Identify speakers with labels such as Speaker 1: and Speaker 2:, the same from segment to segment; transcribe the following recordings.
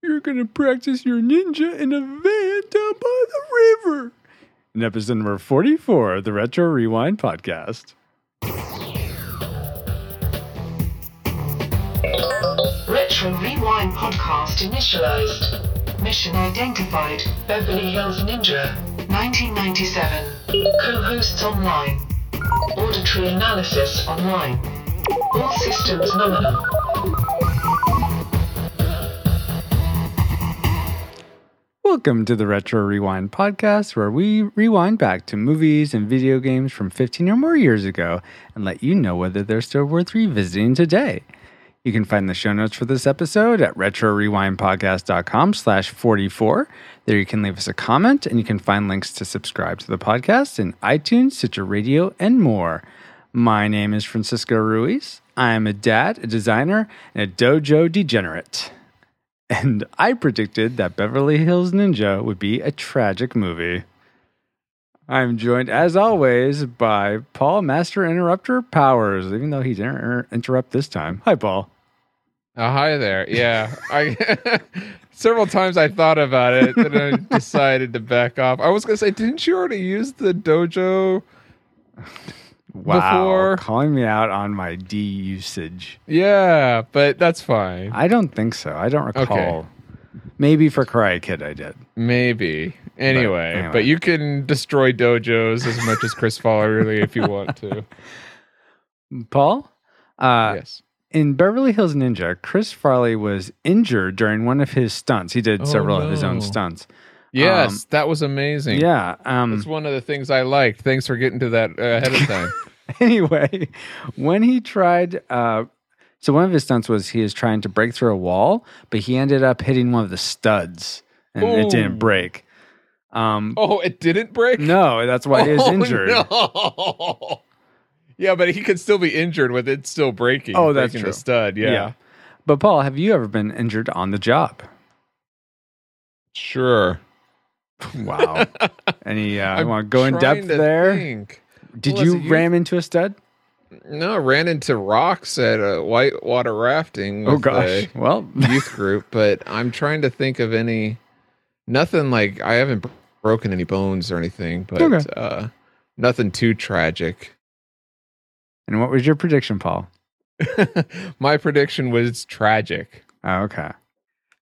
Speaker 1: You're gonna practice your ninja in a van down by the river. In episode number 44 of the Retro Rewind podcast.
Speaker 2: Retro Rewind podcast initialized. Mission identified. Beverly Hills Ninja. 1997. Co-hosts online. Auditory analysis online. All systems nominal.
Speaker 1: Welcome to the Retro Rewind podcast, where we rewind back to movies and video games from 15 or more years ago and let you know whether they're still worth revisiting today. You can find the show notes for this episode at retrorewindpodcast.com slash 44. There you can leave us a comment and you can find links to subscribe to the podcast in iTunes, Stitcher Radio, and more. My name is Francisco Ruiz. I am a dad, a designer, and a dojo degenerate. And I predicted that Beverly Hills Ninja would be a tragic movie. I'm joined, as always, by Paul Master Interrupter Powers, even though he didn't inter- interrupt this time. Hi, Paul.
Speaker 3: Oh, hi there. Yeah, I several times I thought about it, and I decided to back off. I was gonna say, didn't you already use the dojo?
Speaker 1: Wow,
Speaker 3: Before-
Speaker 1: calling me out on my D usage.
Speaker 3: Yeah, but that's fine.
Speaker 1: I don't think so. I don't recall.
Speaker 3: Okay.
Speaker 1: Maybe for Karate Kid, I did.
Speaker 3: Maybe. Anyway, but,
Speaker 1: anyway.
Speaker 3: you can destroy dojos as much as Chris Farley if you want to.
Speaker 1: Paul, uh,
Speaker 3: yes.
Speaker 1: in Beverly Hills Ninja, Chris Farley was injured during one of his stunts. He did
Speaker 3: Oh,
Speaker 1: several of his own stunts.
Speaker 3: Yes,
Speaker 1: um,
Speaker 3: that was amazing.
Speaker 1: Yeah. Um,
Speaker 3: That's one of the things I liked. Thanks for getting to that uh, ahead of time.
Speaker 1: anyway, when he tried, uh, so one of his stunts was he was trying to break through a wall, but he ended up hitting one of the studs, and it didn't break. Um,
Speaker 3: oh, it didn't break?
Speaker 1: no, that's why he was
Speaker 3: Oh,
Speaker 1: injured.
Speaker 3: no. Yeah, but he could still be injured with it still breaking.
Speaker 1: Oh, that's
Speaker 3: breaking
Speaker 1: true.
Speaker 3: The stud, yeah.
Speaker 1: But Paul, have you ever been injured on the job?
Speaker 3: Sure.
Speaker 1: Wow. Any? Uh, want to go in depth there?
Speaker 3: think.
Speaker 1: Did
Speaker 3: Well, as
Speaker 1: you ram into a stud?
Speaker 3: No, I ran into rocks at a whitewater rafting. With
Speaker 1: oh gosh. Well,
Speaker 3: youth group, but I'm trying to think of any. Nothing like I haven't broken any bones or anything, but
Speaker 1: Okay.
Speaker 3: uh, nothing too tragic.
Speaker 1: and what was your prediction, Paul?
Speaker 3: My prediction was tragic.
Speaker 1: Oh, okay.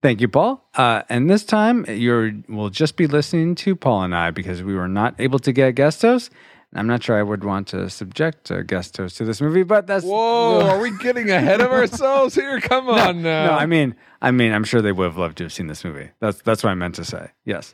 Speaker 1: Thank you, Paul. Uh, and this time you will just be listening to Paul and I because we were not able to get a guest host. And I'm not sure I would want to subject a guest to this movie, but that's
Speaker 3: Whoa, are we getting ahead of ourselves here? Come on now.
Speaker 1: No, I mean, I mean, I'm sure they would have loved to have seen this movie. That's that's what I meant to say. Yes.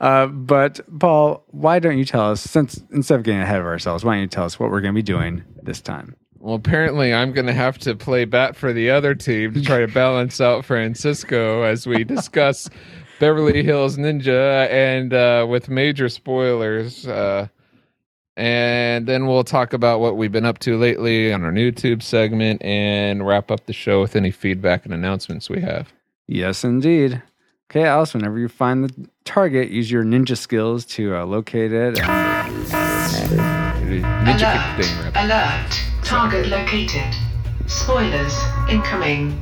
Speaker 1: Uh, but Paul, why don't you tell us? Since instead of getting ahead of ourselves, why don't you tell us what we're going to be doing this time?
Speaker 3: Well, apparently, I'm going to have to play bat for the other team to try to balance out Francisco as we discuss Beverly Hills Ninja and uh, with major spoilers. Uh, and then we'll talk about what we've been up to lately on our YouTube segment and wrap up the show with any feedback and announcements we have.
Speaker 1: Yes, indeed. Okay, Alice. Whenever you find the target, use your ninja skills to uh, locate it. And
Speaker 3: Ninja
Speaker 2: Alert.
Speaker 3: thing, rep.
Speaker 2: Alert. Target located. Spoilers. Incoming.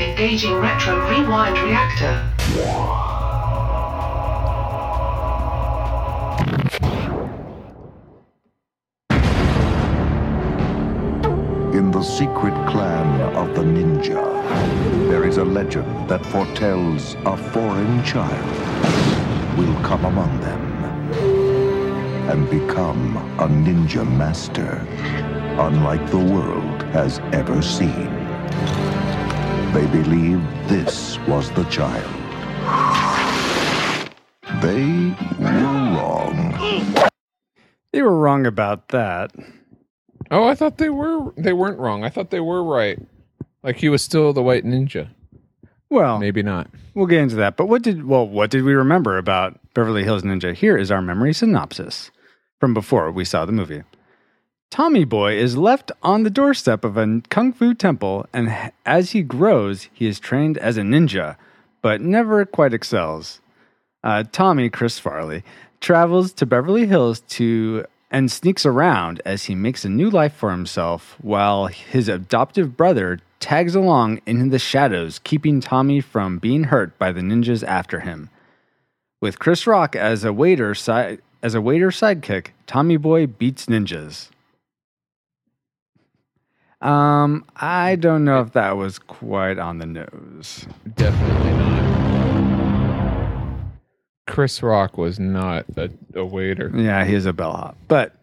Speaker 2: Engaging retro rewind reactor.
Speaker 4: In the secret clan of the ninja, there is a legend that foretells a foreign child will come among them and become a ninja master unlike the world has ever seen. They believed this was the child. They were wrong.
Speaker 1: they were wrong about that.
Speaker 3: Oh, I thought they were. They weren't wrong. I thought they were right. Like he was still the white ninja.
Speaker 1: Well,
Speaker 3: Maybe not.
Speaker 1: We'll get into that. But what did well, what did we remember about Beverly Hills Ninja? Here is our memory synopsis from before we saw the movie. Tommy Boy is left on the doorstep of a kung fu temple, and as he grows, he is trained as a ninja, but never quite excels. Uh, Tommy Chris Farley travels to Beverly Hills to and sneaks around as he makes a new life for himself, while his adoptive brother tags along in the shadows, keeping Tommy from being hurt by the ninjas after him. With Chris Rock as a waiter side as a waiter sidekick, Tommy Boy beats ninjas. Um, I don't know if that was quite on the nose.
Speaker 3: Definitely not. Chris Rock was not a, a waiter.
Speaker 1: Yeah, he is a bellhop, but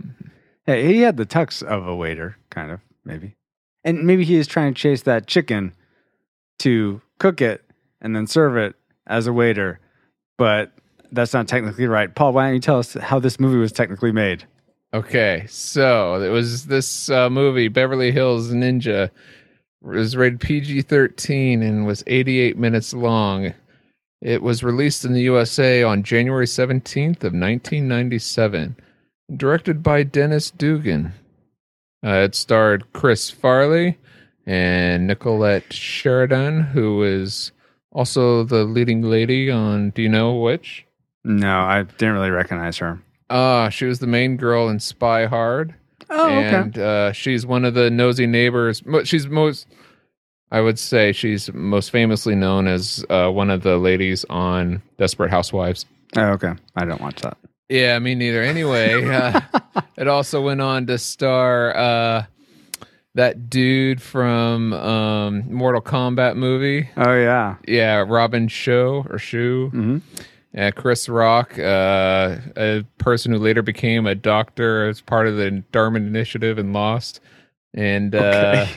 Speaker 1: hey, he had the tux of a waiter, kind of maybe, and maybe he is trying to chase that chicken to cook it and then serve it as a waiter, but that's not technically right. Paul, why don't you tell us how this movie was technically made?
Speaker 3: Okay, so it was this uh, movie, Beverly Hills Ninja, was rated PG 13 and was 88 minutes long. It was released in the USA on January 17th of 1997, directed by Dennis Dugan. Uh, it starred Chris Farley and Nicolette Sheridan, who is also the leading lady on Do You Know Which?
Speaker 1: No, I didn't really recognize her.
Speaker 3: Uh, she was the main girl in Spy Hard.
Speaker 1: Oh,
Speaker 3: and uh, she's one of the nosy neighbors. She's most, I would say, she's most famously known as uh, one of the ladies on Desperate Housewives.
Speaker 1: Oh, okay. I don't watch that.
Speaker 3: Yeah, me neither. Anyway, uh, it also went on to star uh, that dude from um, Mortal Kombat movie.
Speaker 1: Oh yeah.
Speaker 3: Yeah, Robin Show or Shoe.
Speaker 1: hmm
Speaker 3: Yeah, Chris Rock, uh, a person who later became a doctor as part of the Darwin Initiative and Lost. And uh,
Speaker 1: Okay.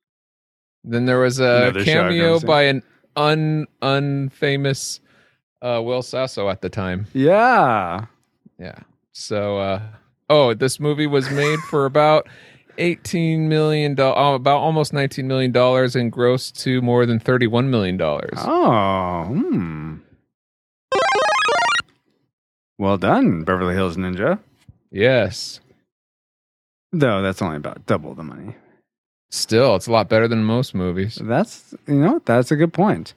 Speaker 3: then there was a
Speaker 1: Another show I've never
Speaker 3: cameo by an un unfamous uh, Will Sasso at the time.
Speaker 1: Yeah.
Speaker 3: Yeah. So, uh, oh, this movie was made for about eighteen million dollars, oh, about almost nineteen million dollars, and grossed to more than thirty-one million dollars.
Speaker 1: Oh. Hmm. Well done, Beverly Hills Ninja.
Speaker 3: Yes.
Speaker 1: Though that's only about double the money.
Speaker 3: Still, it's a lot better than most movies.
Speaker 1: That's you know that's a good point.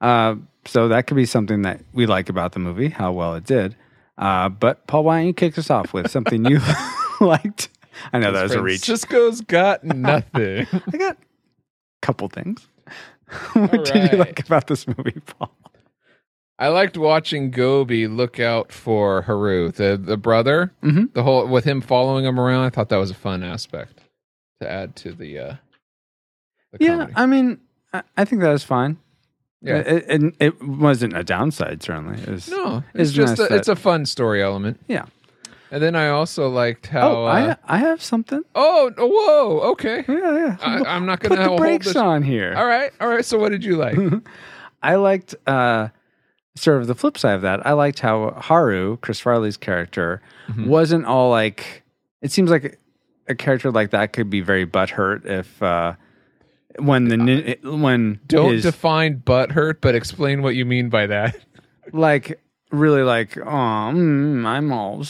Speaker 1: Uh, so that could be something that we like about the movie, how well it did. Uh, but Paul, why don't you kick us off with something you liked? I know that was a reach.
Speaker 3: Francisco's got nothing.
Speaker 1: I got a couple things. what did you like about this movie, Paul?
Speaker 3: I liked watching Gobi look out for Haru, the the brother.
Speaker 1: Mhm.
Speaker 3: The whole with him following him around. I thought that was a fun aspect to add to the. uh the
Speaker 1: Yeah,
Speaker 3: comedy.
Speaker 1: I mean, I, I think that was fine.
Speaker 3: yeah.
Speaker 1: It, it, it wasn't a downside, certainly. It was,
Speaker 3: no, it's
Speaker 1: it's
Speaker 3: just
Speaker 1: nice
Speaker 3: a, it's a fun story element.
Speaker 1: Yeah.
Speaker 3: And then I also liked how.
Speaker 1: Oh,
Speaker 3: uh,
Speaker 1: I, I have something.
Speaker 3: oh, whoa, okay.
Speaker 1: Yeah, yeah.
Speaker 3: I, I'm not gonna
Speaker 1: put
Speaker 3: the
Speaker 1: brakes
Speaker 3: this.
Speaker 1: on here.
Speaker 3: All right, all right. So what did you like?
Speaker 1: I liked uh, sort of the flip side of that. I liked how Haru, Chris Farley's character,
Speaker 3: Mhm.
Speaker 1: wasn't all like. It seems like a character like that could be very butthurt if uh, when the nin- when
Speaker 3: Don't
Speaker 1: his,
Speaker 3: define butt hurt, but explain what you mean by that.
Speaker 1: like really like oh mm, I'm all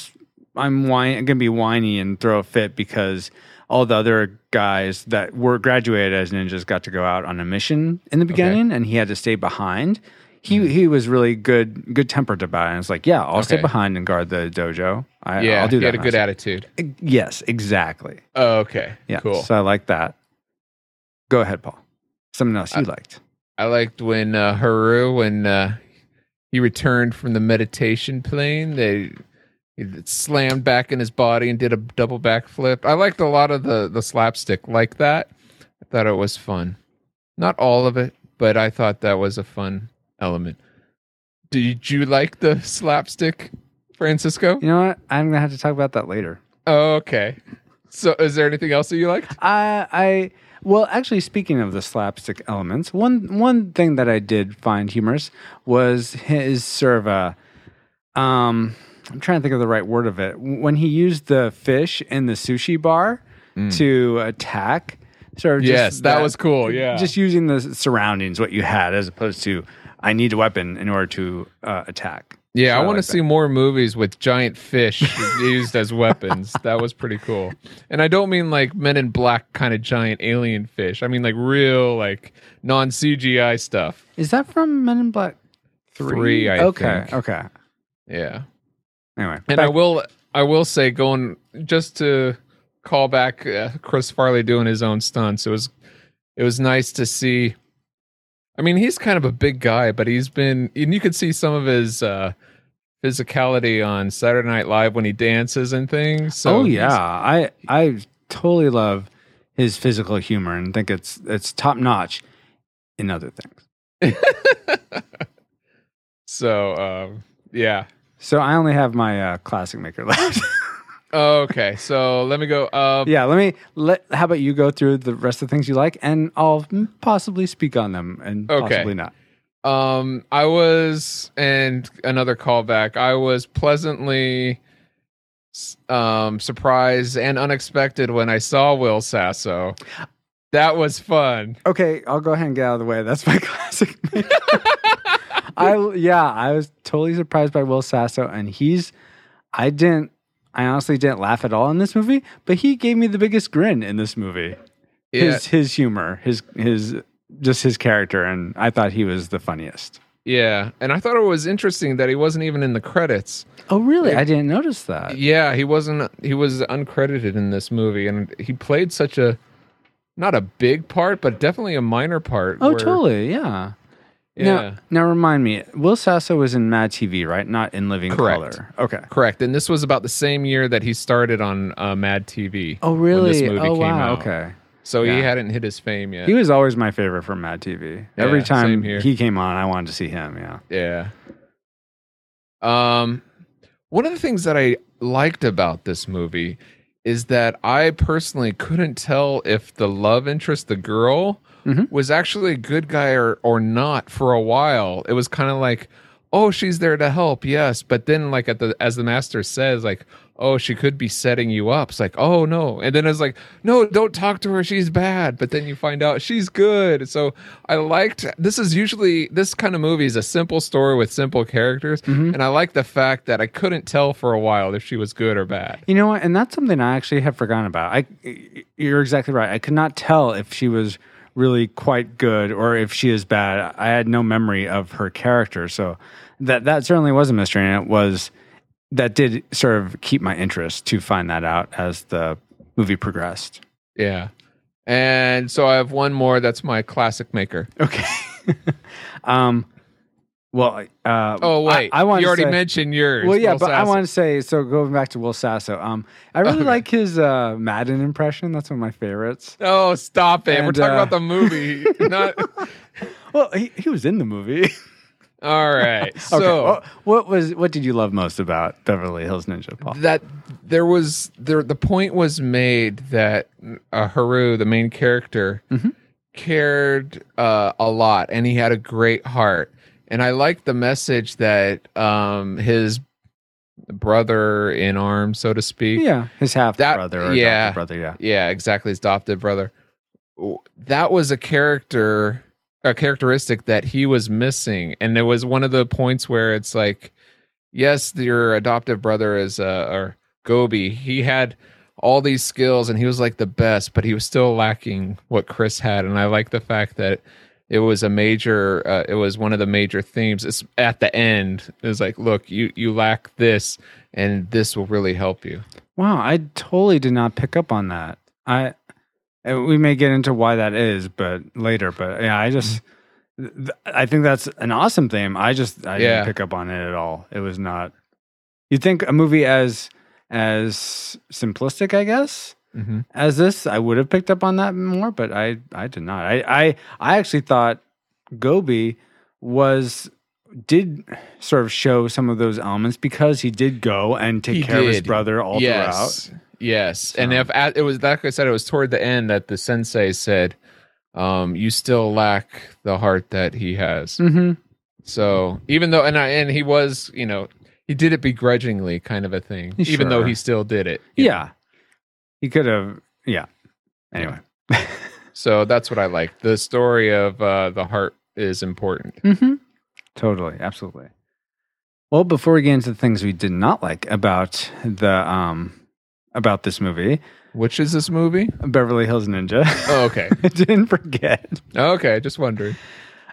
Speaker 1: I'm whine- gonna be whiny and throw a fit because all the other guys that were graduated as ninjas got to go out on a mission in the beginning and he had to stay behind. He he was really good good tempered about it. And it's like, yeah, I'll stay
Speaker 3: Mm-hmm.
Speaker 1: Behind and guard the dojo. I,
Speaker 3: yeah,
Speaker 1: I'll do
Speaker 3: he
Speaker 1: that.
Speaker 3: had a good attitude.
Speaker 1: Yes, exactly.
Speaker 3: Oh, okay.
Speaker 1: Yeah,
Speaker 3: Cool.
Speaker 1: So I like that. Go ahead, Paul. Something else you liked?
Speaker 3: I liked when uh, Haru, when uh, he returned from the meditation plane, they he slammed back in his body and did a double backflip. I liked a lot of the the slapstick like that. I thought it was fun. Not all of it, but I thought that was a fun element. Did you like the slapstick, Francisco?
Speaker 1: You know what? I'm gonna have to talk about that later.
Speaker 3: Oh, okay. So, is there anything else that you liked?
Speaker 1: I, I well, actually, speaking of the slapstick elements, one one thing that I did find humorous was his sort of a, um, I'm trying to think of the right word of it. When he used the fish in the sushi bar to attack, sort of just
Speaker 3: Mm. Yes, that was cool, yeah.
Speaker 1: just using the surroundings, what you had, as opposed to I need a weapon in order to uh, attack.
Speaker 3: Yeah,
Speaker 1: So
Speaker 3: I want
Speaker 1: like
Speaker 3: to see more movies with giant fish used as weapons. That was pretty cool. And I don't mean like Men in Black kind of giant alien fish. I mean like real like non CGI stuff.
Speaker 1: Is that from Men in Black
Speaker 3: Three, I
Speaker 1: okay,
Speaker 3: think.
Speaker 1: okay.
Speaker 3: Yeah.
Speaker 1: Anyway,
Speaker 3: And
Speaker 1: back-
Speaker 3: I will I will say going just to call back uh, Chris Farley doing his own stunts. It was it was nice to see. I mean, he's kind of a big guy, but he's been, and you could see some of his uh, physicality on Saturday Night Live when he dances and things. So
Speaker 1: oh yeah, I I totally love his physical humor and think it's it's top notch in other things.
Speaker 3: So um, yeah.
Speaker 1: So I only have my uh, classic maker left.
Speaker 3: Okay, so let me go. Uh,
Speaker 1: yeah, let me let. How about you go through the rest of the things you like, and I'll possibly speak on them, and
Speaker 3: Okay.
Speaker 1: possibly not.
Speaker 3: Um, I was, and another callback. I was pleasantly um surprised and unexpected when I saw Will Sasso. That was fun.
Speaker 1: Okay, I'll go ahead and get out of the way. That's my classic. I yeah, I was totally surprised by Will Sasso, and he's. I didn't. I honestly didn't laugh at all in this movie, but he gave me the biggest grin in this movie.
Speaker 3: Yeah,
Speaker 1: His his humor, his his just his character, and I thought he was the funniest.
Speaker 3: yeah, and I thought it was interesting that he wasn't even in the credits.
Speaker 1: Oh really? I didn't notice that.
Speaker 3: Yeah, he wasn't. He was uncredited in this movie, and he played such a not a big part, but definitely a minor part.
Speaker 1: Oh totally, yeah.
Speaker 3: Yeah,
Speaker 1: Now, now remind me, Will Sasso was in Mad TV, right? Not in Living
Speaker 3: Correct.
Speaker 1: Color. Okay.
Speaker 3: correct. And this was about the same year that he started on uh, Mad TV.
Speaker 1: Oh really?
Speaker 3: this movie
Speaker 1: oh
Speaker 3: came
Speaker 1: wow.
Speaker 3: out.
Speaker 1: Okay.
Speaker 3: So he hadn't hit his fame yet.
Speaker 1: He was always my favorite from Mad TV. Every
Speaker 3: Yeah,
Speaker 1: time he came on, I wanted to see him. Yeah.
Speaker 3: Yeah. Um, one of the things that I liked about this movie is that I personally couldn't tell if the love interest, the girl,
Speaker 1: Mhm.
Speaker 3: was actually a good guy or, or not for a while. It was kind of like, oh, she's there to help, yes, but then like at the as the master says, like, oh, she could be setting you up. It's like, oh no, and then it's like, no, don't talk to her, she's bad. But then you find out she's good. So I liked this is usually this kind of movie is a simple story with simple characters, and I like the fact that I couldn't tell for a while if she was good or bad.
Speaker 1: You know what? And that's something I actually have forgotten about. I, you're exactly right. I could not tell if she was really quite good or if she is bad. I had no memory of her character, so that that certainly was a mystery, and it was that did sort of keep my interest to find that out as the movie progressed.
Speaker 3: Yeah. And so I have one more that's my classic maker.
Speaker 1: Okay. um. Well. Uh,
Speaker 3: Oh wait,
Speaker 1: I, I want
Speaker 3: you already
Speaker 1: say,
Speaker 3: mentioned yours.
Speaker 1: Well, yeah,
Speaker 3: Will
Speaker 1: but I want to say so. Going back to Will Sasso, um, I really
Speaker 3: Okay.
Speaker 1: like his uh, Madden impression. That's one of my favorites.
Speaker 3: Oh, stop it! We're talking
Speaker 1: uh,
Speaker 3: about the movie, not.
Speaker 1: Well, he, he was in the movie.
Speaker 3: All right. So
Speaker 1: okay. What, was what did you love most about Beverly Hills Ninja, Paul?
Speaker 3: that there was there the point was made that uh, Haru, the main character,
Speaker 1: Mhm.
Speaker 3: cared uh, a lot, and he had a great heart. And I like the message that um, his brother in arms, so to speak,
Speaker 1: Yeah, his half brother or
Speaker 3: yeah.
Speaker 1: adopted brother. Yeah.
Speaker 3: yeah, exactly, his adopted brother. That was a character, a characteristic that he was missing, and it was one of the points where it's like, yes, your adoptive brother is uh, or Gobi. He had all these skills, and he was like the best, but he was still lacking what Chris had, and I like the fact that. It was a major. Uh, it was one of the major themes. It's at the end. It was like, look, you you lack this, and this will really help you.
Speaker 1: Wow, I totally did not pick up on that. I uh, we may get into why that is, but later. But yeah, I just I think that's an awesome theme. I just I
Speaker 3: Yeah.
Speaker 1: didn't pick up on it at all. It was not. You'd think a movie as as simplistic, I guess,
Speaker 3: Mm-hmm.
Speaker 1: as this, I would have picked up on that more, but I I did not. I I, I actually thought Gobi was did sort of show some of those elements because he did go and take
Speaker 3: He
Speaker 1: care of his brother all
Speaker 3: yes. Yes. And if it was like I said, it was toward the end that the sensei said, um, you still lack the heart that he has.
Speaker 1: throughout. hmm
Speaker 3: So even though and I and he was, you know, he did it begrudgingly kind of a thing. Even though he still did it.
Speaker 1: Yeah, he could have. Yeah. Anyway.
Speaker 3: So that's what I like. The story of uh the heart is important.
Speaker 1: Mm-hmm. Totally, absolutely. Well, before we get into the things we did not like about the um about this movie,
Speaker 3: Which is this movie?
Speaker 1: Beverly Hills Ninja.
Speaker 3: Oh, okay.
Speaker 1: I didn't forget.
Speaker 3: okay, just wondering.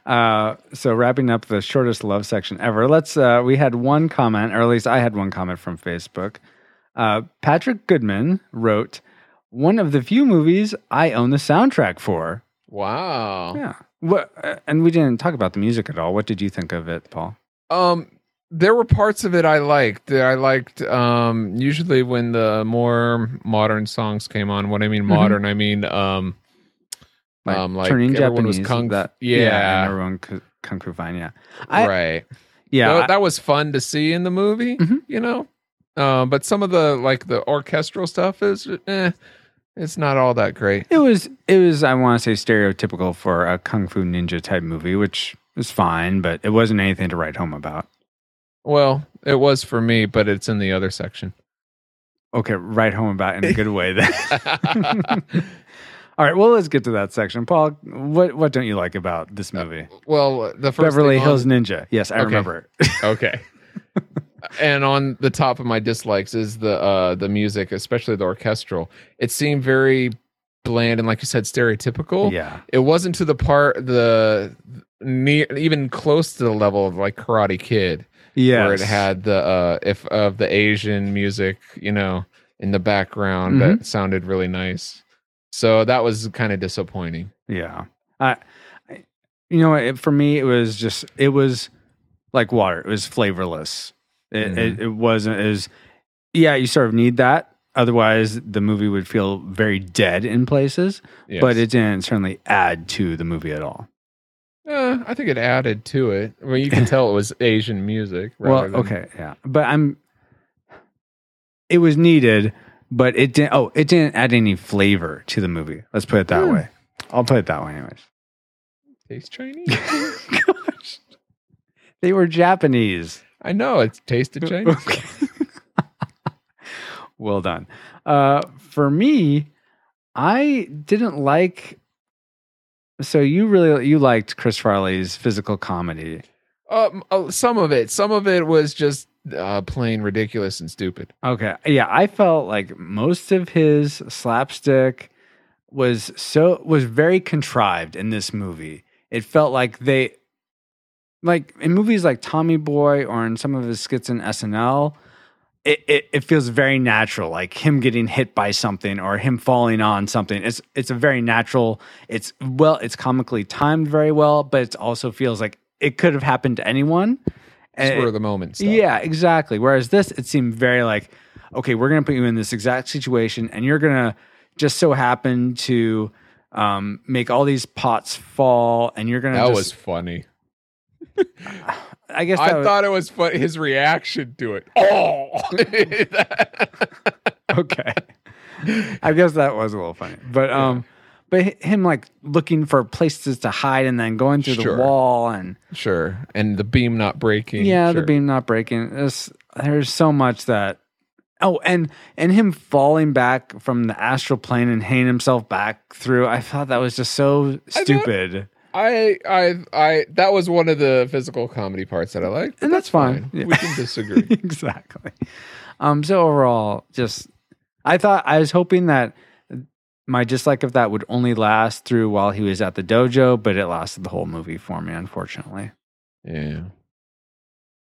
Speaker 1: Uh, so wrapping up the shortest love section ever. Let's. Uh, we had one comment, or at least I had one comment from Facebook. Uh, Patrick Goodman wrote, "One of the few movies I own the soundtrack for."
Speaker 3: Wow.
Speaker 1: Yeah. What? uh, And we didn't talk about the music at all. What did you think of it, Paul?
Speaker 3: Um, there were parts of it I liked. I liked um usually when the more modern songs came on. What I mean modern, I mean um,
Speaker 1: Like,
Speaker 3: um like
Speaker 1: turning
Speaker 3: everyone
Speaker 1: Japanese.
Speaker 3: was kung.
Speaker 1: that,
Speaker 3: yeah,
Speaker 1: and everyone kung, fu fine. Yeah. I,
Speaker 3: right.
Speaker 1: Yeah.
Speaker 3: that,
Speaker 1: I-
Speaker 3: that was fun to see in the movie.
Speaker 1: Mhm.
Speaker 3: You know, um, but some of the like the orchestral stuff is, eh, it's not all that great.
Speaker 1: It was it was I want to say stereotypical for a kung fu ninja type movie, which is fine, but it wasn't anything to write home about.
Speaker 3: Well, it was for me, but it's in the other section.
Speaker 1: Okay, write home about in a good way then. All right, well let's get to that section. Paul, what what don't you like about this movie?
Speaker 3: well, the first
Speaker 1: Beverly
Speaker 3: thing on-
Speaker 1: Hills Ninja. Yes, I
Speaker 3: Okay.
Speaker 1: remember.
Speaker 3: okay. and on the top of my dislikes is the uh the music, especially the orchestral. It seemed very bland and like you said stereotypical.
Speaker 1: yeah.
Speaker 3: It wasn't to the part the near even close to the level of like Karate Kid
Speaker 1: Yeah.
Speaker 3: where it had the uh if of the Asian music, you know, in the background that sounded really nice. So that was kind of disappointing.
Speaker 1: Yeah. I, I you know? It, for me, it was just, it was like water. It was flavorless. It,
Speaker 3: Mhm.
Speaker 1: it, it wasn't as, yeah, you sort of need that. Otherwise, the movie would feel very dead in places,
Speaker 3: Yes.
Speaker 1: but it didn't certainly add to the movie at all.
Speaker 3: Uh, I think it added to it. Well, you can tell it was Asian music.
Speaker 1: Well,
Speaker 3: than-
Speaker 1: okay. Yeah. But I'm, it was needed, but it didn't, oh, it didn't add any flavor to the movie. Let's put it that
Speaker 3: Hmm.
Speaker 1: way. I'll put it that way, anyways.
Speaker 3: Taste Chinese?
Speaker 1: Gosh. They were Japanese.
Speaker 3: I know it's tasted Chinese.
Speaker 1: Okay. well done. Uh, for me, I didn't like. So you really you liked Chris Farley's physical comedy.
Speaker 3: Um, uh, some of it, some of it was just uh, plain ridiculous and stupid.
Speaker 1: Okay, yeah, I felt like most of his slapstick was so was very contrived in this movie. It felt like they like in movies like Tommy Boy or in some of his skits in SNL, it, it, it feels very natural, like him getting hit by something or him falling on something. It's it's a very natural. It's well, it's comically timed very well, but it also feels like it could have happened to anyone. And
Speaker 3: Spur of the moment stuff.
Speaker 1: yeah, exactly. Whereas this, it seemed very like, okay, we're to put you in this exact situation, and you're to just so happen to um, make all these pots fall, and you're to.
Speaker 3: that
Speaker 1: just,
Speaker 3: was funny.
Speaker 1: I guess.
Speaker 3: I
Speaker 1: was,
Speaker 3: thought it was funny. His reaction to it. Oh,
Speaker 1: okay. I guess that was a little funny, but um, but him like looking for places to hide and then going through
Speaker 3: Sure.
Speaker 1: the wall and
Speaker 3: sure. And the beam not breaking.
Speaker 1: yeah, the beam not breaking. It's, there's so much that. Oh, and and him falling back from the astral plane and hanging himself back through. I thought that was just so stupid.
Speaker 3: I, I, I. That was one of the physical comedy parts that I liked,
Speaker 1: And that's fine. Yeah.
Speaker 3: We can disagree.
Speaker 1: exactly. Um. So overall, just I thought I was hoping that my dislike of that would only last through while he was at the dojo, but it lasted the whole movie for me. Unfortunately.
Speaker 3: yeah.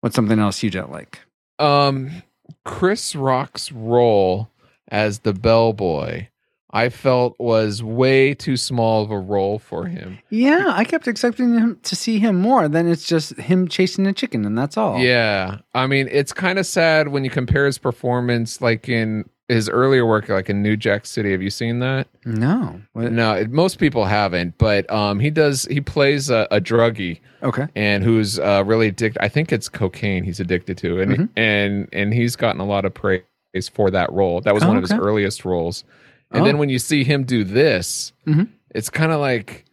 Speaker 1: What's something else you don't like?
Speaker 3: Um, Chris Rock's role as the bellboy, I felt was way too small of a role for him.
Speaker 1: Yeah, I kept expecting him to see him more. Then it's just him chasing a chicken, and that's all.
Speaker 3: Yeah, I mean, it's kind of sad when you compare his performance, like in his earlier work, like in New Jack City. Have you seen that?
Speaker 1: No. What-
Speaker 3: No, it, most people haven't, but um, he does. He plays a, a druggie
Speaker 1: Okay.
Speaker 3: and who's uh, really addicted. I think it's cocaine he's addicted to, and
Speaker 1: Mhm.
Speaker 3: and and he's gotten a lot of praise for that role. That was
Speaker 1: Oh,
Speaker 3: one of his earliest roles. And
Speaker 1: Oh.
Speaker 3: then when you see him do this,
Speaker 1: Mhm.
Speaker 3: it's kind of like,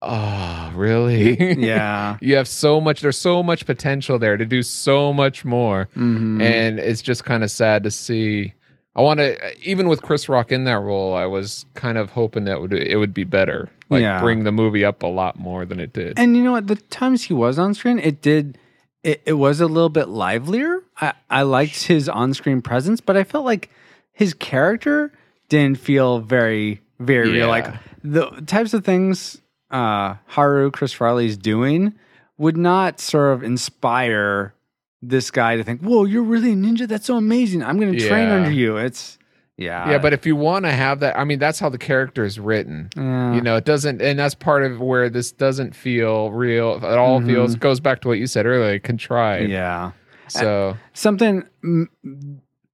Speaker 3: oh, really?
Speaker 1: Yeah.
Speaker 3: you have so much. There's so much potential there to do so much more,
Speaker 1: Mhm.
Speaker 3: and it's just kind of sad to see. I want to, even with Chris Rock in that role, I was kind of hoping that would it would be better, like
Speaker 1: Yeah.
Speaker 3: bring the movie up a lot more than it did.
Speaker 1: And you know what? The times he was on screen, it did. It, it was a little bit livelier. I, I liked his on screen presence, but I felt like his character didn't feel very, very real. Like the types of things uh, Haru Chris Farley's doing would not sort of inspire this guy to think, "Whoa, you're really a ninja. That's so amazing. I'm going to train
Speaker 3: Yeah.
Speaker 1: under you." It's Yeah.
Speaker 3: yeah, but if you want to have that, I mean, that's how the character is written.
Speaker 1: Yeah.
Speaker 3: You know, it doesn't, and that's part of where this doesn't feel real. It all feels goes back to what you said earlier, contrived.
Speaker 1: Mm-hmm. yeah.
Speaker 3: So
Speaker 1: something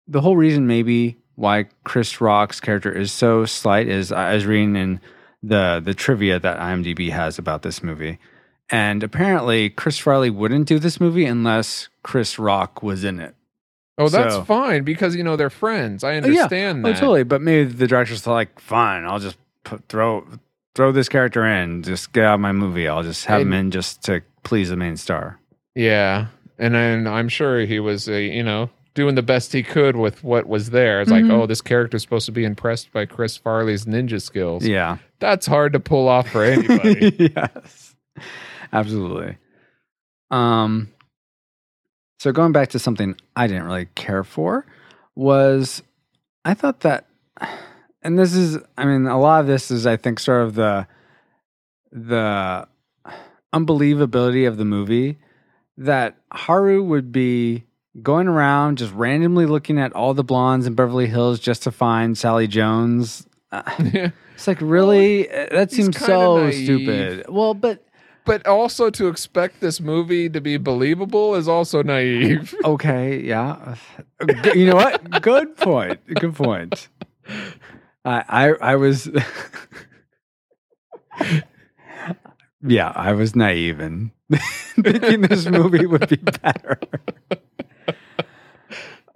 Speaker 1: the whole reason maybe why chris rock's character is so slight is i was reading in the the trivia that imdb has about this movie. And apparently chris farley wouldn't do this movie unless chris rock was in it.
Speaker 3: Oh, that's
Speaker 1: So-
Speaker 3: fine because you know they're friends. I
Speaker 1: Oh,
Speaker 3: understand
Speaker 1: oh
Speaker 3: that.
Speaker 1: totally. But maybe the director's like fine i'll just put, throw throw this character in. Just get out of my movie. I'll just have him in just to please the main star.
Speaker 3: Yeah, and then I'm sure he was, uh, you know, doing the best he could with what was there. It's like,
Speaker 1: Mhm.
Speaker 3: oh, this character's supposed to be impressed by Chris Farley's ninja skills.
Speaker 1: yeah
Speaker 3: That's hard to pull off for anybody.
Speaker 1: yes, absolutely. Um, so going back to something I didn't really care for was I thought that, and this is, I mean, a lot of this is, I think, sort of the the unbelievability of the movie that Haru would be going around just randomly looking at all the blondes in Beverly Hills just to find Sally Jones. Uh, it's like really Uh, that seems so
Speaker 3: naive.
Speaker 1: stupid. Well, but
Speaker 3: but also to expect this movie to be believable is also naive.
Speaker 1: okay, yeah. You know what? Good point. Good point. I I, I was Yeah, I was naive and thinking this movie would be better.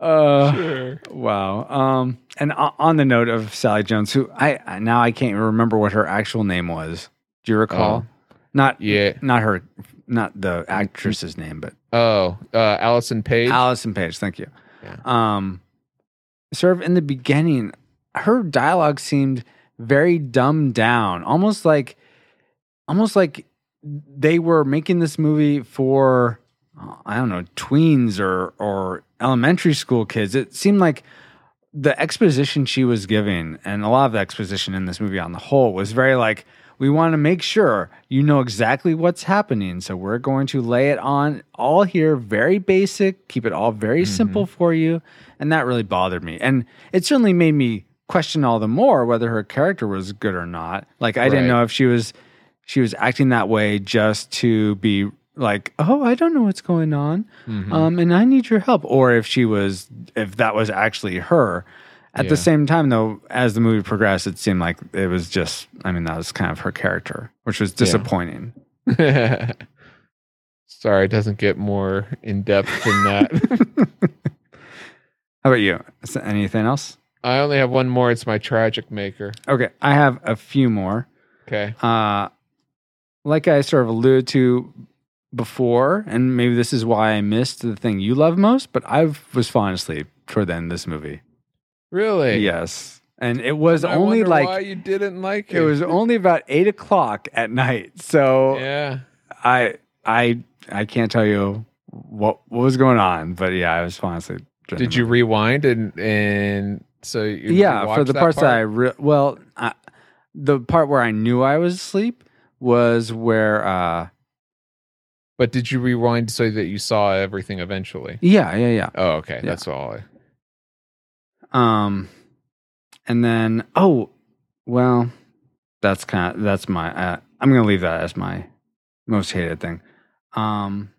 Speaker 1: Uh
Speaker 3: Sure.
Speaker 1: Wow. Um, and on the note of Sally Jones, who I now I can't even remember what her actual name was. Do you recall? not
Speaker 3: Yeah.
Speaker 1: not her, not the actress's name, but
Speaker 3: Oh, uh, Allison Page.
Speaker 1: Allison Page. Thank you.
Speaker 3: Yeah.
Speaker 1: Um, sort of in the beginning, her dialogue seemed very dumbed down, almost like, almost like they were making this movie for I don't know tweens or or elementary school kids. It seemed like the exposition she was giving, and a lot of the exposition in this movie on the whole was very like. We want to make sure you know exactly what's happening. So we're going to lay it on all here, very basic, keep it all very mm-hmm. simple for you. And that really bothered me. And it certainly made me question all the more whether her character was good or not. Like I didn't know if she was she was acting that way just to be like, oh, I don't know what's going on,
Speaker 3: Mm-hmm.
Speaker 1: um, and I need your help, or if she was, if that was actually her. At
Speaker 3: Yeah.
Speaker 1: the same time, though, as the movie progressed, it seemed like it was just, I mean, that was kind of her character, which was disappointing.
Speaker 3: Sorry, it doesn't get more in depth than that.
Speaker 1: How about you? Is there anything else?
Speaker 3: I only have one more. It's my tragic maker.
Speaker 1: Okay, I have a few more.
Speaker 3: Okay.
Speaker 1: Uh, like I sort of alluded to before, and maybe this is why I missed the thing you love most, but I was falling asleep toward the end of this movie.
Speaker 3: Really?
Speaker 1: Yes. And it was
Speaker 3: I
Speaker 1: only like,
Speaker 3: why you didn't like it.
Speaker 1: it was only about eight o'clock at night. So
Speaker 3: yeah.
Speaker 1: I, I, I can't tell you what, what was going on, but yeah, I was falling asleep.
Speaker 3: Did you rewind and and so you
Speaker 1: yeah,
Speaker 3: you
Speaker 1: for the parts that I, re- well, I, the part where I knew I was asleep was where, uh,
Speaker 3: But did you rewind so that you saw everything eventually?
Speaker 1: yeah, yeah, yeah.
Speaker 3: Oh, okay.
Speaker 1: Yeah.
Speaker 3: That's all. I,
Speaker 1: Um, and then oh, well, that's kind of that's my. Uh, I'm gonna leave that as my most hated thing. Um,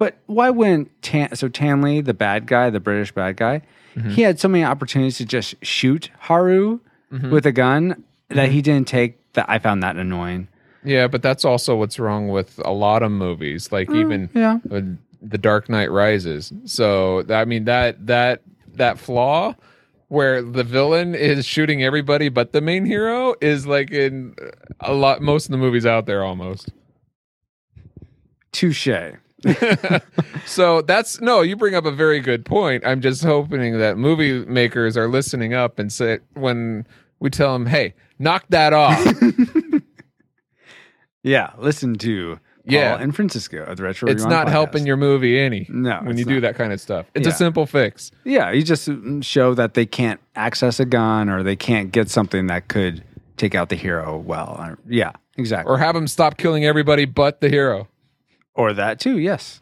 Speaker 1: but why wouldn't Tan? So Tanley, the bad guy, the British bad guy,
Speaker 3: Mhm.
Speaker 1: he had so many opportunities to just shoot Haru
Speaker 3: Mhm.
Speaker 1: with a gun that he didn't take. That I found that annoying.
Speaker 3: Yeah, but that's also what's wrong with a lot of movies, like even
Speaker 1: yeah,
Speaker 3: uh, The Dark Knight Rises. So I mean that that that flaw where the villain is shooting everybody but the main hero is like in a lot most of the movies out there almost.
Speaker 1: touche.
Speaker 3: so that's no, you bring up a very good point. I'm just hoping that movie makers are listening up and say when we tell them, "Hey, knock that off."
Speaker 1: Yeah, listen to
Speaker 3: Yeah.
Speaker 1: Paul and Francisco of the Retro.
Speaker 3: it's
Speaker 1: Rewind
Speaker 3: not
Speaker 1: podcast.
Speaker 3: helping your movie any.
Speaker 1: No,
Speaker 3: when you do that kind of stuff, it's
Speaker 1: Yeah.
Speaker 3: a simple fix.
Speaker 1: Yeah, you just show that they can't access a gun or they can't get something that could take out the hero well. Yeah, exactly.
Speaker 3: Or have them stop killing everybody but the hero.
Speaker 1: Or that too, yes.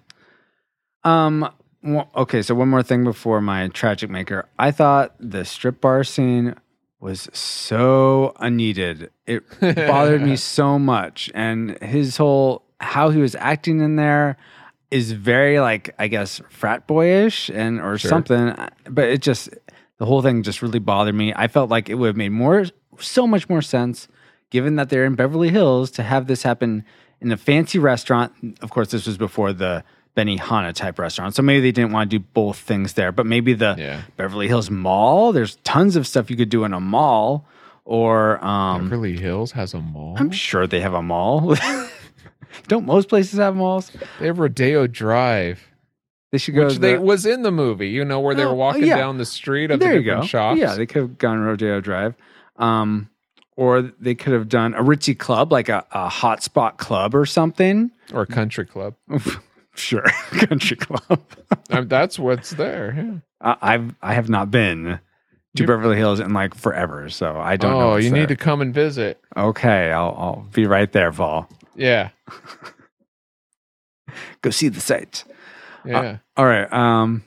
Speaker 1: Um Well, okay, so one more thing before my tragic maker. I thought the strip bar scene was so unneeded. It bothered me so much. And his whole how he was acting in there is very like I guess frat boyish and or
Speaker 3: Sure.
Speaker 1: something. But it just the whole thing just really bothered me. I felt like it would have made more so much more sense given that they're in Beverly Hills to have this happen in a fancy restaurant. Of course, this was before the Benihana type restaurant. So maybe they didn't want to do both things there, but maybe the
Speaker 3: Yeah.
Speaker 1: Beverly Hills Mall, there's tons of stuff you could do in a mall or um
Speaker 3: Beverly Hills has a mall.
Speaker 1: I'm sure they have a mall. Don't most places have malls?
Speaker 3: they have Rodeo Drive,
Speaker 1: They should go
Speaker 3: which they
Speaker 1: the-
Speaker 3: was in the movie. You know where they
Speaker 1: Oh,
Speaker 3: were walking
Speaker 1: yeah.
Speaker 3: down the street of
Speaker 1: there
Speaker 3: the different shops.
Speaker 1: Yeah, they could have gone Rodeo Drive. Um or they could have done a ritzy club, like a, a hotspot club or something.
Speaker 3: or a country club.
Speaker 1: Sure, country club.
Speaker 3: Um, that's what's there. Yeah.
Speaker 1: I, I've I have not been to
Speaker 3: You-
Speaker 1: Beverly Hills in like forever, so I don't know.
Speaker 3: Oh, you
Speaker 1: there.
Speaker 3: need to come and visit.
Speaker 1: Okay, I'll I'll be right there, Paul.
Speaker 3: Yeah,
Speaker 1: Go see the sights.
Speaker 3: yeah.
Speaker 1: All right. Um.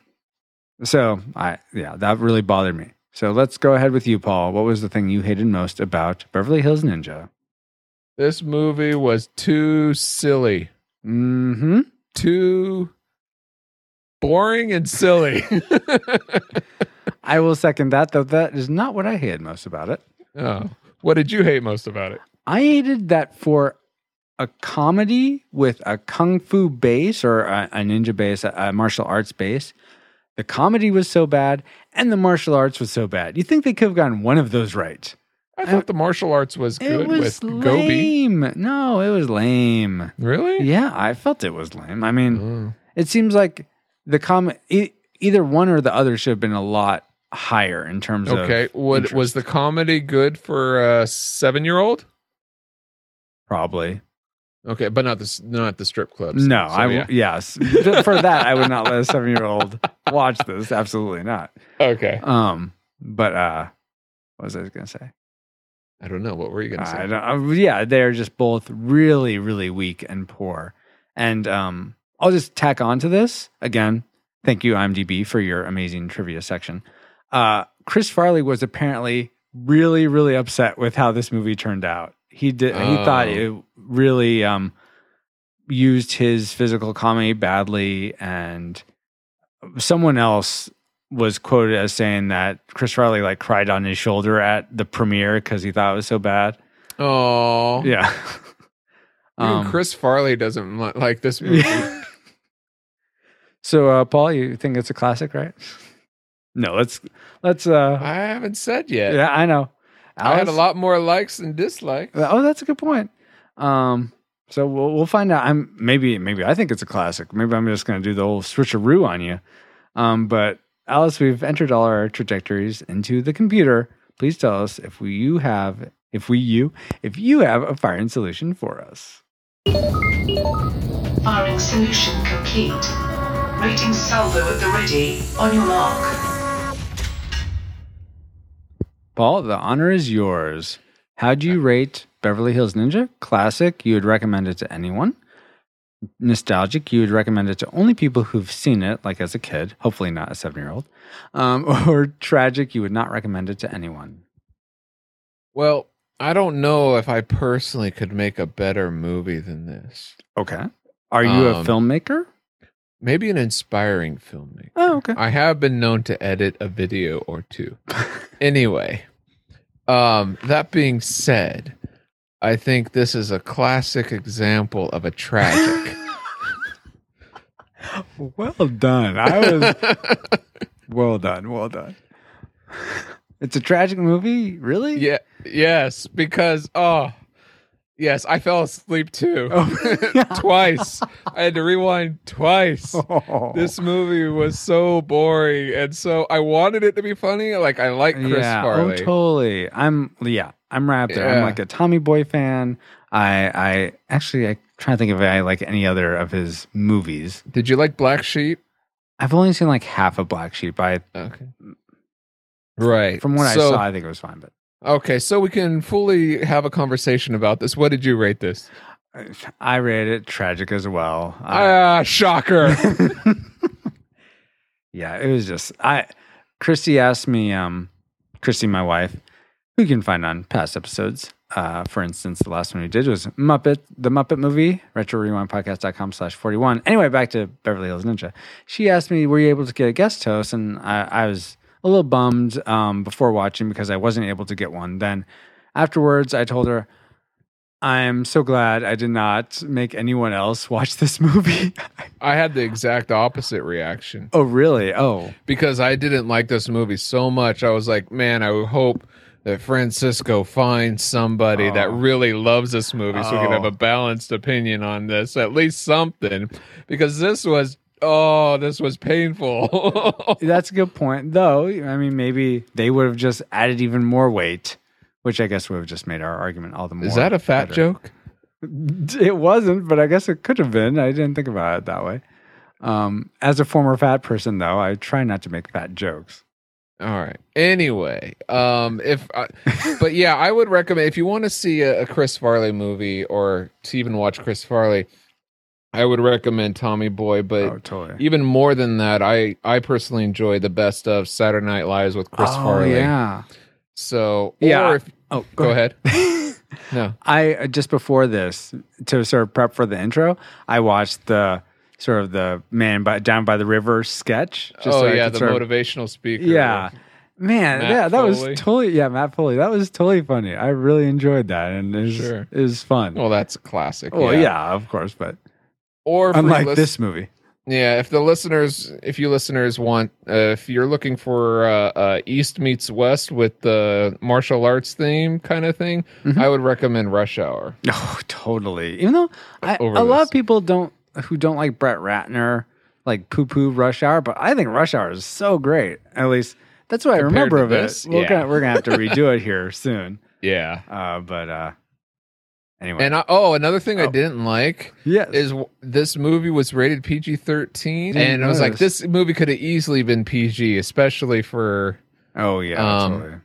Speaker 1: So I yeah, that really bothered me. So let's go ahead with you, Paul. What was the thing you hated most about Beverly Hills Ninja?
Speaker 3: this movie was too silly,
Speaker 1: Mm-hmm.
Speaker 3: Too boring and silly.
Speaker 1: I will second that, though. That is not what I hated most about it.
Speaker 3: oh, what did you hate most about it?
Speaker 1: I hated that for a comedy with a kung fu base or a, a ninja base, a, a martial arts base. The comedy was so bad, and the martial arts was so bad. You think they could have gotten one of those right?
Speaker 3: I thought the martial arts was good It
Speaker 1: was
Speaker 3: with Gobi.
Speaker 1: lame. No, it was lame.
Speaker 3: Really?
Speaker 1: Yeah, I felt it was lame. I mean,
Speaker 3: Oh.
Speaker 1: it seems like the com e- either one or the other should have been a lot higher in terms of
Speaker 3: Okay. Was the comedy good for a seven-year-old?
Speaker 1: probably
Speaker 3: Okay, but not the s- not the strip clubs.
Speaker 1: no.
Speaker 3: So,
Speaker 1: I w-
Speaker 3: yeah.
Speaker 1: yes for that I would not let a seven year old watch this. Absolutely not.
Speaker 3: Okay.
Speaker 1: Um, but uh, what was I gonna say?
Speaker 3: I don't know. What were you gonna say?
Speaker 1: I uh, yeah, they're just both really, really weak and poor. And um, I'll just tack on to this again. Thank you, IMDb, for your amazing trivia section. Uh, Chris Farley was apparently really, really upset with how this movie turned out. He did. He thought
Speaker 3: Oh.
Speaker 1: it really um, used his physical comedy badly, and someone else was quoted as saying that Chris Farley like cried on his shoulder at the premiere because he thought it was so bad.
Speaker 3: Oh,
Speaker 1: Yeah.
Speaker 3: Even Chris Farley doesn't like this movie.
Speaker 1: so, uh, Paul, you think it's a classic, right? No, let's let's. uh
Speaker 3: I haven't said yet.
Speaker 1: Yeah, I know.
Speaker 3: I had a lot more likes than dislikes.
Speaker 1: Oh, that's a good point. Um, so we'll we'll find out. I'm maybe maybe I think it's a classic. Maybe I'm just going to do the whole switcheroo on you. Um, but Alice, we've entered all our trajectories into the computer. Please tell us if we, you have if we you if you have a firing solution for us.
Speaker 2: Firing solution complete. Rating salvo at the ready. On your mark.
Speaker 1: Paul, the honor is yours. How do you rate Beverly Hills Ninja? Classic, you would recommend it to anyone. Nostalgic, you would recommend it to only people who've seen it, like as a kid, hopefully not a seven year old. Um, or tragic, you would not recommend it to anyone.
Speaker 3: Well, I don't know if I personally could make a better movie than this.
Speaker 1: Okay. Are you a
Speaker 3: Um,
Speaker 1: filmmaker?
Speaker 3: Maybe an inspiring filmmaker.
Speaker 1: Oh, okay.
Speaker 3: I have been known to edit a video or two. anyway, um, that being said, I think this is a classic example of a tragic.
Speaker 1: well done. I was well done. Well done. It's a tragic movie, really?
Speaker 3: yeah, yes, because oh, yes, I fell asleep too.
Speaker 1: Oh.
Speaker 3: twice. I had to rewind twice.
Speaker 1: Oh.
Speaker 3: This movie was so boring, and so I wanted it to be funny. Like I like Chris
Speaker 1: yeah, oh,
Speaker 3: Farley.
Speaker 1: Oh, totally. I'm yeah, I'm right up there. I'm like a Tommy Boy fan. I I actually I try to think if I like any other of his movies.
Speaker 3: Did you like Black Sheep?
Speaker 1: I've only seen like half of Black Sheep. I
Speaker 3: Okay. Right.
Speaker 1: from what
Speaker 3: So-
Speaker 1: I saw, I think it was fine. But
Speaker 3: Okay, so we can fully have a conversation about this. What did you rate this?
Speaker 1: I rated it tragic as well.
Speaker 3: Ah, shocker.
Speaker 1: Yeah, it was just I. Christy asked me, um, Christy, my wife, who you can find on past episodes. Uh, for instance, the last one we did was Muppet, the Muppet movie, retro rewind podcast.com slash 41. Anyway, back to Beverly Hills Ninja. She asked me, were you able to get a guest host? And I, I was a little bummed um, before watching because I wasn't able to get one. Then afterwards, I told her, I'm so glad I did not make anyone else watch this movie.
Speaker 3: I had the exact opposite reaction
Speaker 1: oh, really? Oh,
Speaker 3: because I didn't like this movie so much. I was like, man, I hope that Francisco finds somebody that
Speaker 1: Oh.
Speaker 3: really loves this movie so we can
Speaker 1: Oh.
Speaker 3: have a balanced opinion on this, at least something. Because this was, oh, this was painful.
Speaker 1: That's a good point, though. I mean, maybe they would have just added even more weight, which I guess would have just made our argument all the more.
Speaker 3: Is that a fat
Speaker 1: better.
Speaker 3: joke?
Speaker 1: It wasn't, but I guess it could have been. I didn't think about it that way. Um, as a former fat person, though, I try not to make fat jokes.
Speaker 3: All right. Anyway, um, if I, but yeah, I would recommend if you want to see a, a Chris Farley movie or to even watch Chris Farley, I would recommend Tommy Boy. But
Speaker 1: oh, totally.
Speaker 3: even more than that, I I personally enjoy the best of Saturday Night Lives with Chris
Speaker 1: oh,
Speaker 3: Farley.
Speaker 1: yeah.
Speaker 3: So
Speaker 1: Yeah.
Speaker 3: or if,
Speaker 1: Oh,
Speaker 3: go ahead. No.
Speaker 1: I uh, just before this to sort of prep for the intro, I watched the sort of the man by down by the river sketch. Just
Speaker 3: oh
Speaker 1: so I
Speaker 3: yeah, the
Speaker 1: sort of-
Speaker 3: motivational speaker.
Speaker 1: Yeah. Man,
Speaker 3: Matt
Speaker 1: yeah, that was totally yeah, Matt Foley. That was totally funny. I really enjoyed that, and it was,
Speaker 3: Sure.
Speaker 1: it was fun.
Speaker 3: Well, that's a classic.
Speaker 1: Well, yeah. of course, but
Speaker 3: Or
Speaker 1: unlike
Speaker 3: lis-
Speaker 1: this movie,
Speaker 3: Yeah, if the listeners, if you listeners want, uh, if you're looking for uh, uh, East meets West with the martial arts theme kind of thing,
Speaker 1: Mhm.
Speaker 3: I would recommend Rush Hour.
Speaker 1: oh, totally. Even though I,
Speaker 3: Over
Speaker 1: a lot of people don't who don't like Brett Ratner like poo poo Rush Hour, but I think Rush Hour is so great. At least that's what I remember of
Speaker 3: this,
Speaker 1: it. We're
Speaker 3: yeah.
Speaker 1: gonna we're gonna have to redo it here soon.
Speaker 3: Yeah,
Speaker 1: Uh, but uh, anyway,
Speaker 3: and I, oh, another thing I
Speaker 1: Oh.
Speaker 3: didn't like
Speaker 1: yes,
Speaker 3: is w- this movie was rated PG thirteen, and I was like, this movie could have easily been PG, especially for
Speaker 1: oh yeah,
Speaker 3: um,
Speaker 1: totally.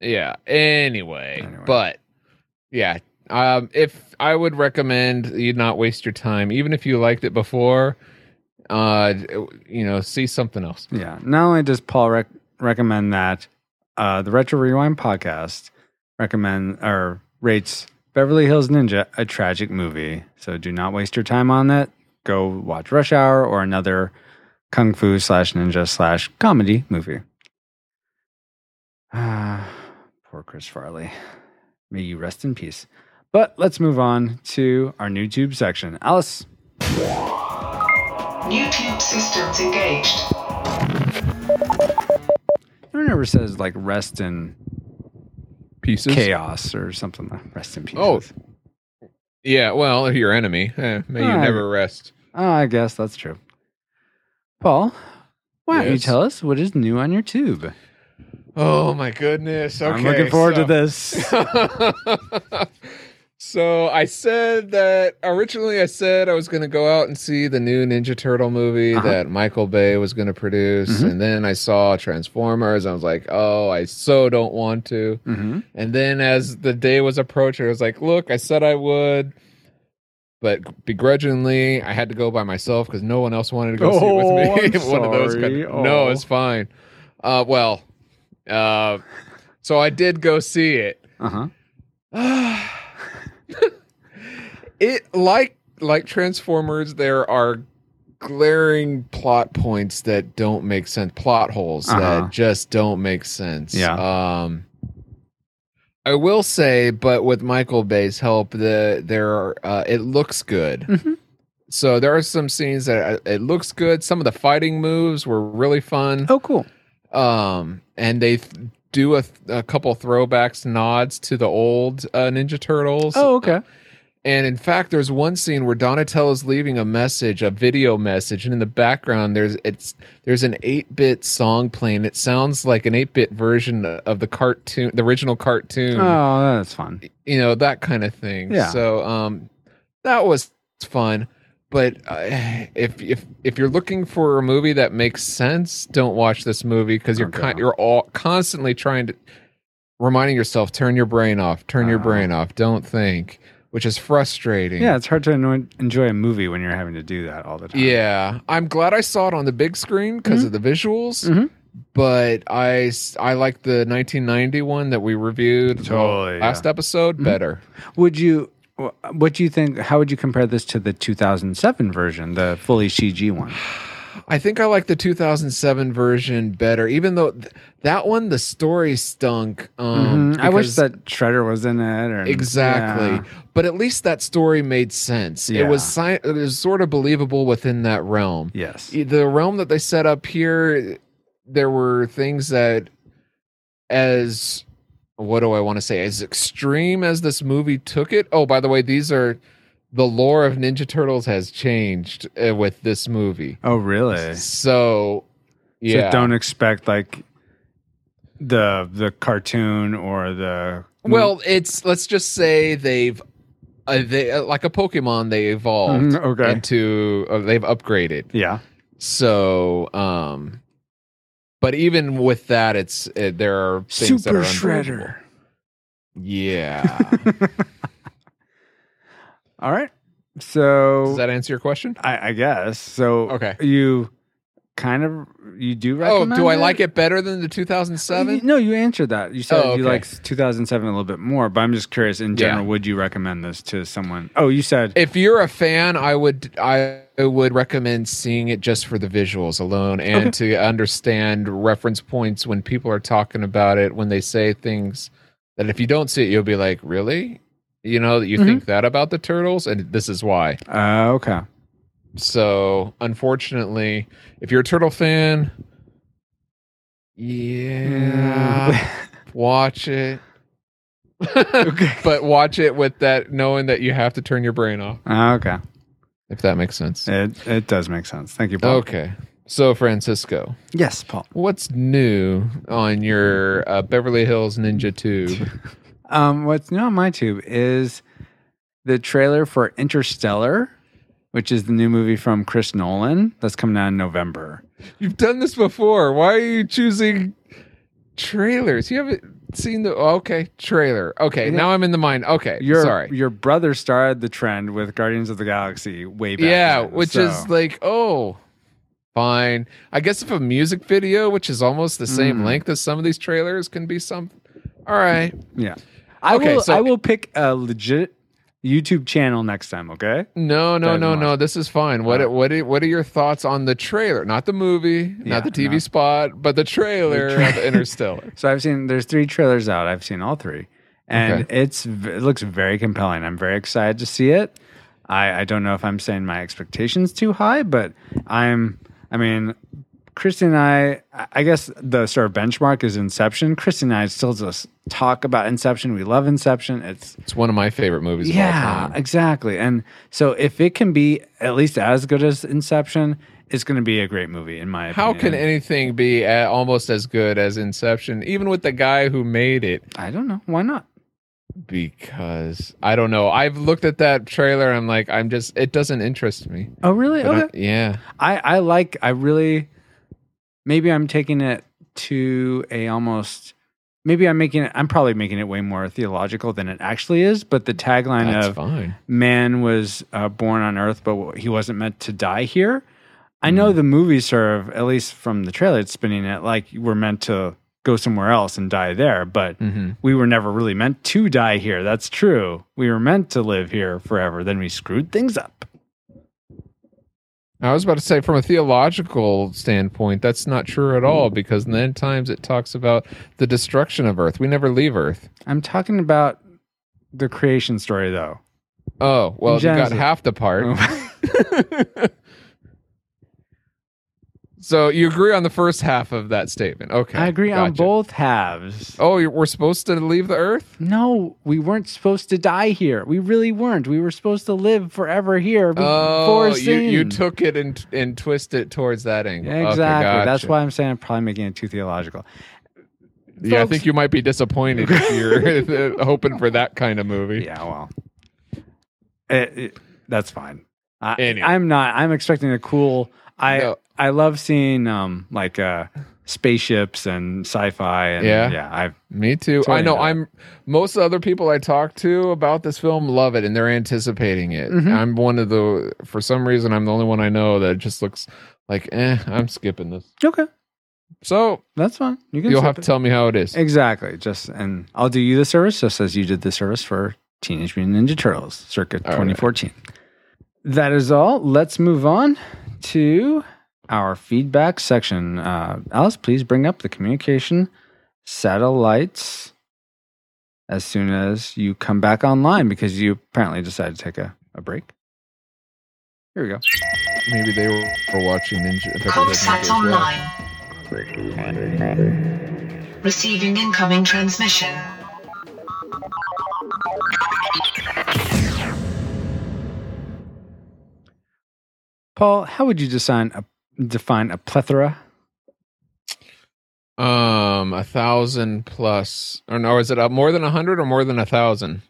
Speaker 3: yeah. Anyway,
Speaker 1: Anyway.
Speaker 3: but yeah, um, if I would recommend you not waste your time, even if you liked it before, uh, you know, see something else.
Speaker 1: Yeah. Not only does Paul rec- recommend that, uh, the Retro Rewind podcast recommend or rates Beverly Hills Ninja a tragic movie. So do not waste your time on that. Go watch Rush Hour or another kung fu slash ninja slash comedy movie. Ah, poor Chris Farley. May you rest in peace. But let's move on to our new tube section. Alice.
Speaker 2: New tube systems engaged.
Speaker 1: It never says like rest in
Speaker 3: Pieces.
Speaker 1: chaos or something. like Rest in peace.
Speaker 3: Oh. Yeah. Well, if your enemy, eh, may you
Speaker 1: Ah,
Speaker 3: never rest.
Speaker 1: Oh, I guess that's true. Paul, why don't you tell us what is new on your tube?
Speaker 3: Oh my goodness. Okay,
Speaker 1: I'm looking forward
Speaker 3: so-
Speaker 1: to this.
Speaker 3: so I said that originally I said I was going to go out and see the new Ninja Turtle movie
Speaker 1: Uh-huh.
Speaker 3: that Michael Bay was going to produce,
Speaker 1: Mhm.
Speaker 3: and then I saw Transformers. I was like, oh, I so don't want to.
Speaker 1: hmm
Speaker 3: And then as the day was approaching, I was like, look, I said I would. But begrudgingly, I had to go by myself because no one else wanted to go see it
Speaker 1: Oh,
Speaker 3: with me.
Speaker 1: I'm
Speaker 3: One of those. Kind No,
Speaker 1: Oh.
Speaker 3: it's fine. Uh, well, uh, so I did go see it.
Speaker 1: Uh huh.
Speaker 3: it like like Transformers, there are glaring plot points that don't make sense, plot holes
Speaker 1: Uh-huh.
Speaker 3: that just don't make sense.
Speaker 1: Yeah.
Speaker 3: Um I will say, but with Michael Bay's help, the there are, uh, it looks good.
Speaker 1: Mhm.
Speaker 3: So there are some scenes that uh, it looks good. Some of the fighting moves were really fun.
Speaker 1: Oh, cool.
Speaker 3: Um, and they th- do a, a couple throwbacks, nods to the old uh, Ninja Turtles.
Speaker 1: Oh, okay.
Speaker 3: And in fact, there's one scene where Donatello's leaving a message, a video message, and in the background there's it's there's an 8-bit song playing. It sounds like an 8-bit version of the cartoon, the original cartoon.
Speaker 1: Oh, that's fun.
Speaker 3: You know that kind of thing.
Speaker 1: Yeah.
Speaker 3: So um, that was fun. But uh, if if if you're looking for a movie that makes sense, don't watch this movie because you're
Speaker 1: Okay.
Speaker 3: con- you're all constantly trying to reminding yourself turn your brain off, turn your
Speaker 1: Uh-huh.
Speaker 3: brain off, don't think. which is frustrating.
Speaker 1: Yeah, it's hard to enjoy a movie when you're having to do that all the time.
Speaker 3: Yeah, I'm glad I saw it on the big screen because of the visuals.
Speaker 1: Mhm.
Speaker 3: But I like the 1990 one that we reviewed
Speaker 1: Totally, yeah.
Speaker 3: last episode better.
Speaker 1: Would you? Wh- What do you think? How would you compare this to the 2007 version, the fully CG one?
Speaker 3: I think I like the 2007 version better, even though th- that one the story stunk. Um,
Speaker 1: Mhm. I wish that Shredder was in it. Or,
Speaker 3: exactly,
Speaker 1: Yeah.
Speaker 3: but at least that story made sense. It was sci- it was sort of believable within that realm.
Speaker 1: Yes.
Speaker 3: the realm that they set up here there were things that as what do i want to say as extreme as this movie took it oh by the way these are the lore of ninja turtles has changed uh, with this movie
Speaker 1: Oh, really?
Speaker 3: so yeah
Speaker 1: So don't expect like the the cartoon or the
Speaker 3: well it's let's just say they've uh, they uh, like a pokemon they evolved
Speaker 1: Mhm, okay.
Speaker 3: into uh, they've upgraded
Speaker 1: yeah.
Speaker 3: So, um, but even with that, it's uh, there are things that
Speaker 1: Super
Speaker 3: are unbelievable.
Speaker 1: Shredder.
Speaker 3: Yeah.
Speaker 1: All right. So
Speaker 3: Does that answer your question?
Speaker 1: I, I guess so.
Speaker 3: Okay.
Speaker 1: You kind of you do recommend.
Speaker 3: Oh, do I like it better than the 2007?
Speaker 1: No, you answered that. You said
Speaker 3: Oh,
Speaker 1: you like 2007 a little bit more, but I'm just curious in general.
Speaker 3: Yeah.
Speaker 1: Would you recommend this to someone? Oh, you said
Speaker 3: If you're a fan, I would I would recommend seeing it just for the visuals alone and
Speaker 1: Okay.
Speaker 3: to understand reference points when people are talking about it when they say things that if you don't see it, you'll be like, really. You know that you
Speaker 1: Mhm.
Speaker 3: think that about the turtles, and this is why.
Speaker 1: uh, okay.
Speaker 3: So, unfortunately, if you're a turtle fan, yeah, watch it.
Speaker 1: Okay.
Speaker 3: but watch it with that knowing that you have to turn your brain off,
Speaker 1: Uh, okay.
Speaker 3: if that makes sense.
Speaker 1: It it does make sense. Thank you, Paul.
Speaker 3: Okay. So, Francisco,
Speaker 1: Yes, Paul.
Speaker 3: what's new on your uh, Beverly Hills Ninja tube?
Speaker 1: Um, what's new on my tube is the trailer for Interstellar, which is the new movie from Chris Nolan that's coming out in November.
Speaker 3: You've done this before. Why are you choosing trailers? You haven't seen the. oh, okay, trailer. Okay,
Speaker 1: Yeah.
Speaker 3: now I'm in the mind. Okay,
Speaker 1: Your
Speaker 3: sorry.
Speaker 1: your brother started the trend with Guardians of the Galaxy way back.
Speaker 3: Yeah,
Speaker 1: then,
Speaker 3: which
Speaker 1: so-
Speaker 3: is like, oh, fine. I guess if a music video, which is almost the same
Speaker 1: Mm.
Speaker 3: length as some of these trailers, can be some. All right.
Speaker 1: yeah. I
Speaker 3: Okay,
Speaker 1: will
Speaker 3: so-
Speaker 1: I will pick a legit YouTube channel next time. Okay.
Speaker 3: No, no, no, no. This is fine. What
Speaker 1: Oh.
Speaker 3: what are, what are your thoughts on the trailer? Not the movie,
Speaker 1: Yeah,
Speaker 3: not the TV
Speaker 1: no.
Speaker 3: spot, but the trailer
Speaker 1: The
Speaker 3: of Interstellar.
Speaker 1: So I've seen there's three trailers out. I've seen all three, and
Speaker 3: Okay.
Speaker 1: it's it looks very compelling. I'm very excited to see it. I I don't know if I'm saying my expectations too high, but I'm. I mean, Christy and I. I- I guess the sort of benchmark is Inception. Christy and I still just talk about Inception. We love Inception. It's
Speaker 3: It's one of my favorite movies of all
Speaker 1: yeah,
Speaker 3: time.
Speaker 1: exactly. And so if it can be at least as good as Inception, it's going to be a great movie in my opinion.
Speaker 3: How can anything be almost as good as Inception, even with the guy who made it?
Speaker 1: I don't know. Why not?
Speaker 3: Because I don't know. I've looked at that trailer. I'm like, I'm just. It doesn't interest me.
Speaker 1: Oh, really?
Speaker 3: But I-
Speaker 1: Okay.
Speaker 3: yeah.
Speaker 1: I, I like I really maybe I'm taking it to a almost maybe I'm making it I'm probably making it way more theological than it actually is, but the tagline
Speaker 3: That's
Speaker 1: of
Speaker 3: fine.
Speaker 1: man was uh, born on earth but he wasn't meant to die here. I know the movie sort of at least from the trailer it's spinning it like we're meant to go somewhere else and die there, but
Speaker 3: hmm
Speaker 1: we were never really meant to die here. That's true. We were meant to live here forever. Then we screwed things up.
Speaker 3: I was about to say, from a theological standpoint, that's not true at all mm. because in the end times it talks about the destruction of Earth. We never leave Earth.
Speaker 1: I'm talking about the creation story though.
Speaker 3: Oh, well, you got half the part.
Speaker 1: Oh.
Speaker 3: so you agree on the first half of that statement. Okay.
Speaker 1: I agree on both halves.
Speaker 3: Oh, we're supposed to leave the Earth?
Speaker 1: No, we weren't supposed to die here. We really weren't. We were supposed to live forever here oh, before
Speaker 3: Oh, you,
Speaker 1: sin.
Speaker 3: you took it and and twisted it towards that angle.
Speaker 1: Yeah,
Speaker 3: Okay,
Speaker 1: exactly. That's why I'm saying I'm probably making it too theological.
Speaker 3: Yeah, I think you might be disappointed if you're hoping for that kind of movie.
Speaker 1: Yeah, well, it, it- that's fine. I,
Speaker 3: Anyway.
Speaker 1: I'm not. I'm expecting a cool. I
Speaker 3: No.
Speaker 1: I love seeing um like uh spaceships and sci-fi. And
Speaker 3: Yeah.
Speaker 1: yeah, I've
Speaker 3: Me too. I know. I'm most other people I talk to about this film love it and they're anticipating it.
Speaker 1: Mhm.
Speaker 3: I'm one of the. For some reason, I'm the only one I know that just looks like, eh, I'm skipping this.
Speaker 1: okay.
Speaker 3: So
Speaker 1: That's fine. You can
Speaker 3: you'll
Speaker 1: skip
Speaker 3: have to tell me how it is.
Speaker 1: exactly. Just and I'll do you the service just as you did the service for Teenage Mutant Ninja Turtles, circa
Speaker 3: All right.
Speaker 1: 2014. That is all. Let's move on to our feedback section. Uh, Alice, please bring up the communication satellites as soon as you come back online because you apparently decided to take a, a break. Here we go.
Speaker 3: Maybe they were, were watching Ninja. Beverly Hills
Speaker 2: Comsat
Speaker 3: Ninja as well.
Speaker 2: online. Receiving incoming transmission.
Speaker 1: Paul, how would you define a, define a plethora?
Speaker 3: Um, a thousand plus, or no? Is it up more than a hundred or more than a thousand?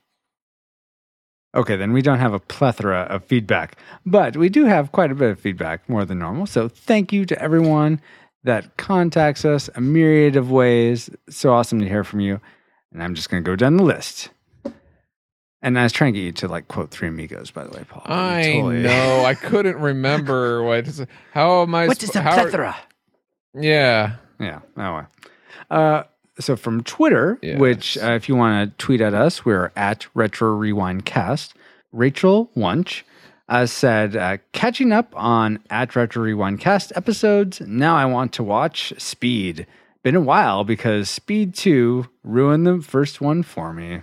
Speaker 1: Okay, then we don't have a plethora of feedback, but we do have quite a bit of feedback, more than normal. So thank you to everyone that contacts us a myriad of ways. So awesome to hear from you. And I'm just going to go down the list. And I was trying to get you to like quote Three Amigos, by the way, Paul. but you
Speaker 3: I
Speaker 1: totally-
Speaker 3: know. I couldn't remember what. How am I?
Speaker 1: What
Speaker 3: sp-
Speaker 1: is a
Speaker 3: how-
Speaker 1: plethora?
Speaker 3: Yeah.
Speaker 1: Yeah. Oh, well. Uh, so from Twitter,
Speaker 3: Yes.
Speaker 1: which uh, if you want to tweet at us, we're at Retro Rewind Cast. Rachel Wunsch uh, said, uh, catching up on at Retro Rewind Cast episodes. Now I want to watch Speed. Been a while because Speed Two ruined the first one for me,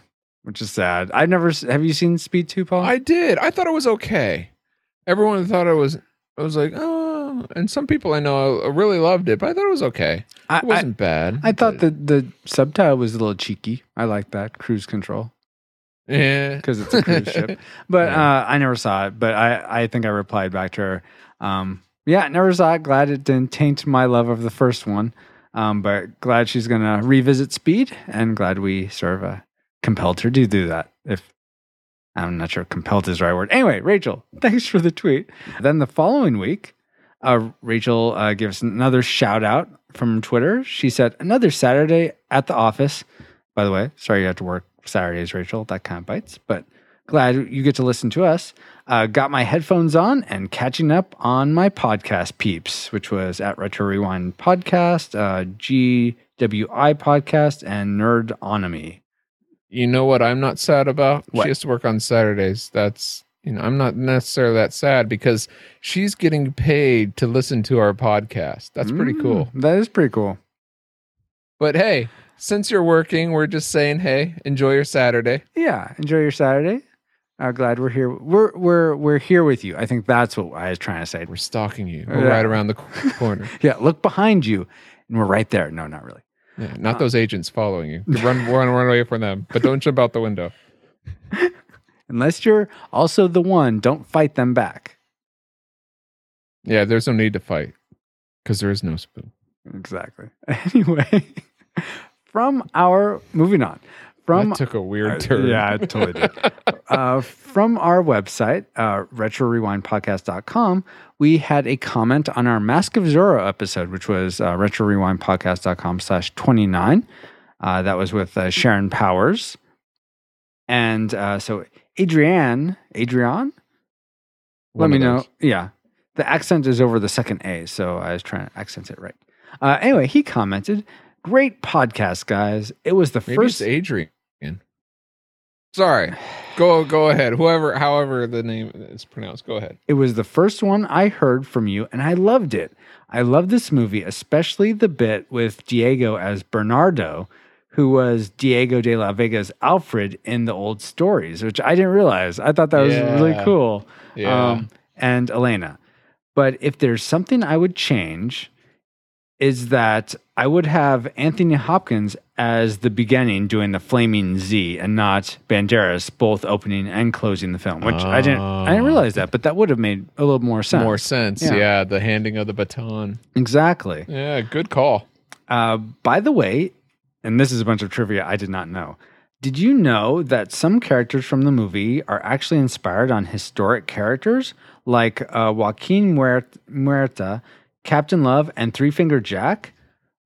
Speaker 1: which is sad. I've never. Have you seen Speed Two, Paul?
Speaker 3: I did. I thought it was okay. Everyone thought it was. I was like, oh, and some people I know really loved it, but I thought it was okay.
Speaker 1: I,
Speaker 3: It wasn't bad.
Speaker 1: I, I thought the the subtitle was a little cheeky. I like that cruise control.
Speaker 3: yeah,
Speaker 1: because it's a cruise ship. But
Speaker 3: Yeah.
Speaker 1: uh, I never saw it. But I, I think I replied back to her. Um, yeah, never saw it. Glad it didn't taint my love of the first one. Um, but glad she's gonna revisit Speed, and glad we serve uh, compelled her to do that. If I'm not sure compelled is the right word. Anyway, Rachel, thanks for the tweet. Then the following week, uh, Rachel uh, gives another shout out from Twitter. She said, "Another Saturday at the office." By the way, sorry you have to work Saturdays, Rachel. That kind of bites, but glad you get to listen to us. Uh, got my headphones on and catching up on my podcast peeps, which was at Retro Rewind Podcast, uh, GWI Podcast, and Nerdonomy.
Speaker 3: You know what? I'm not sad about.
Speaker 1: What?
Speaker 3: She has to work on Saturdays. That's you know, I'm not necessarily that sad because she's getting paid to listen to our podcast. That's pretty cool.
Speaker 1: Mm, That is pretty cool.
Speaker 3: But hey, since you're working, we're just saying, hey, enjoy your Saturday.
Speaker 1: Yeah, enjoy your Saturday. I'm glad we're here. We're we're we're here with you. I think that's what I was trying to say.
Speaker 3: We're stalking you. We're
Speaker 1: Yeah.
Speaker 3: right around the corner.
Speaker 1: Yeah, look behind you, and we're right there. No, not really.
Speaker 3: Yeah, not those um, agents following you. Run, run, run away from them, but don't jump out the window.
Speaker 1: Unless you're also the one, don't fight them back.
Speaker 3: Yeah, there's no need to fight because there is no spoon.
Speaker 1: Exactly. Anyway, from our moving on from
Speaker 3: that took a weird turn.
Speaker 1: Yeah, it totally did. uh, from our website, uh, retrorewindpodcast.com, we had a comment on our Mask of Zorro episode, which was uh, retrorewindpodcast.com slash 29. Uh, that was with uh, Sharon Powers. And uh, so Adrienne, Adrienne, let me know. Yeah. The accent is over the second A, so I was trying to accent it right. Uh, anyway, he commented, Great podcast, guys. It was the
Speaker 3: Maybe
Speaker 1: first
Speaker 3: it's Adrian. Sorry. Go go ahead. Whoever however the name is pronounced, go ahead.
Speaker 1: It was the first one I heard from you, and I loved it. I love this movie, especially the bit with Diego as Bernardo, who was Diego de la Vega's Alfred in the old stories, which I didn't realize. I thought that was really cool.
Speaker 3: Yeah.
Speaker 1: Um, and Elena. But if there's something I would change, is that I would have Anthony Hopkins as the beginning doing the flaming Z and not Banderas both opening and closing the film, which I didn't I didn't
Speaker 3: Oh.
Speaker 1: realize that, but that would have made a little more sense.
Speaker 3: More sense.
Speaker 1: Yeah.
Speaker 3: Yeah. the handing of the baton.
Speaker 1: Exactly.
Speaker 3: Yeah, good call.
Speaker 1: Uh, by the way, and this is a bunch of trivia I did not know. Did you know that some characters from the movie are actually inspired on historic characters like uh, Joaquin Muerta, Captain Love, and Three Finger Jack?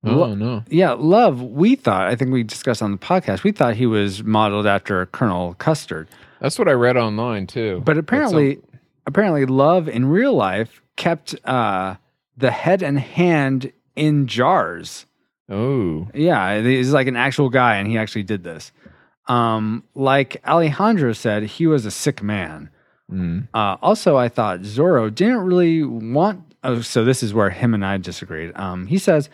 Speaker 3: Oh no.
Speaker 1: Yeah, Love, we thought, I think we discussed on the podcast, we thought he was modeled after Colonel Custard.
Speaker 3: That's what I read online too.
Speaker 1: But apparently,
Speaker 3: some-
Speaker 1: apparently, Love in real life kept uh, the head and hand in jars.
Speaker 3: oh,
Speaker 1: Yeah, he's like an actual guy, and he actually did this. Um, like Alejandro said, he was a sick man.
Speaker 3: Mm.
Speaker 1: Uh, also, I thought Zorro didn't really want. Oh, so this is where him and I disagreed. Um, he says,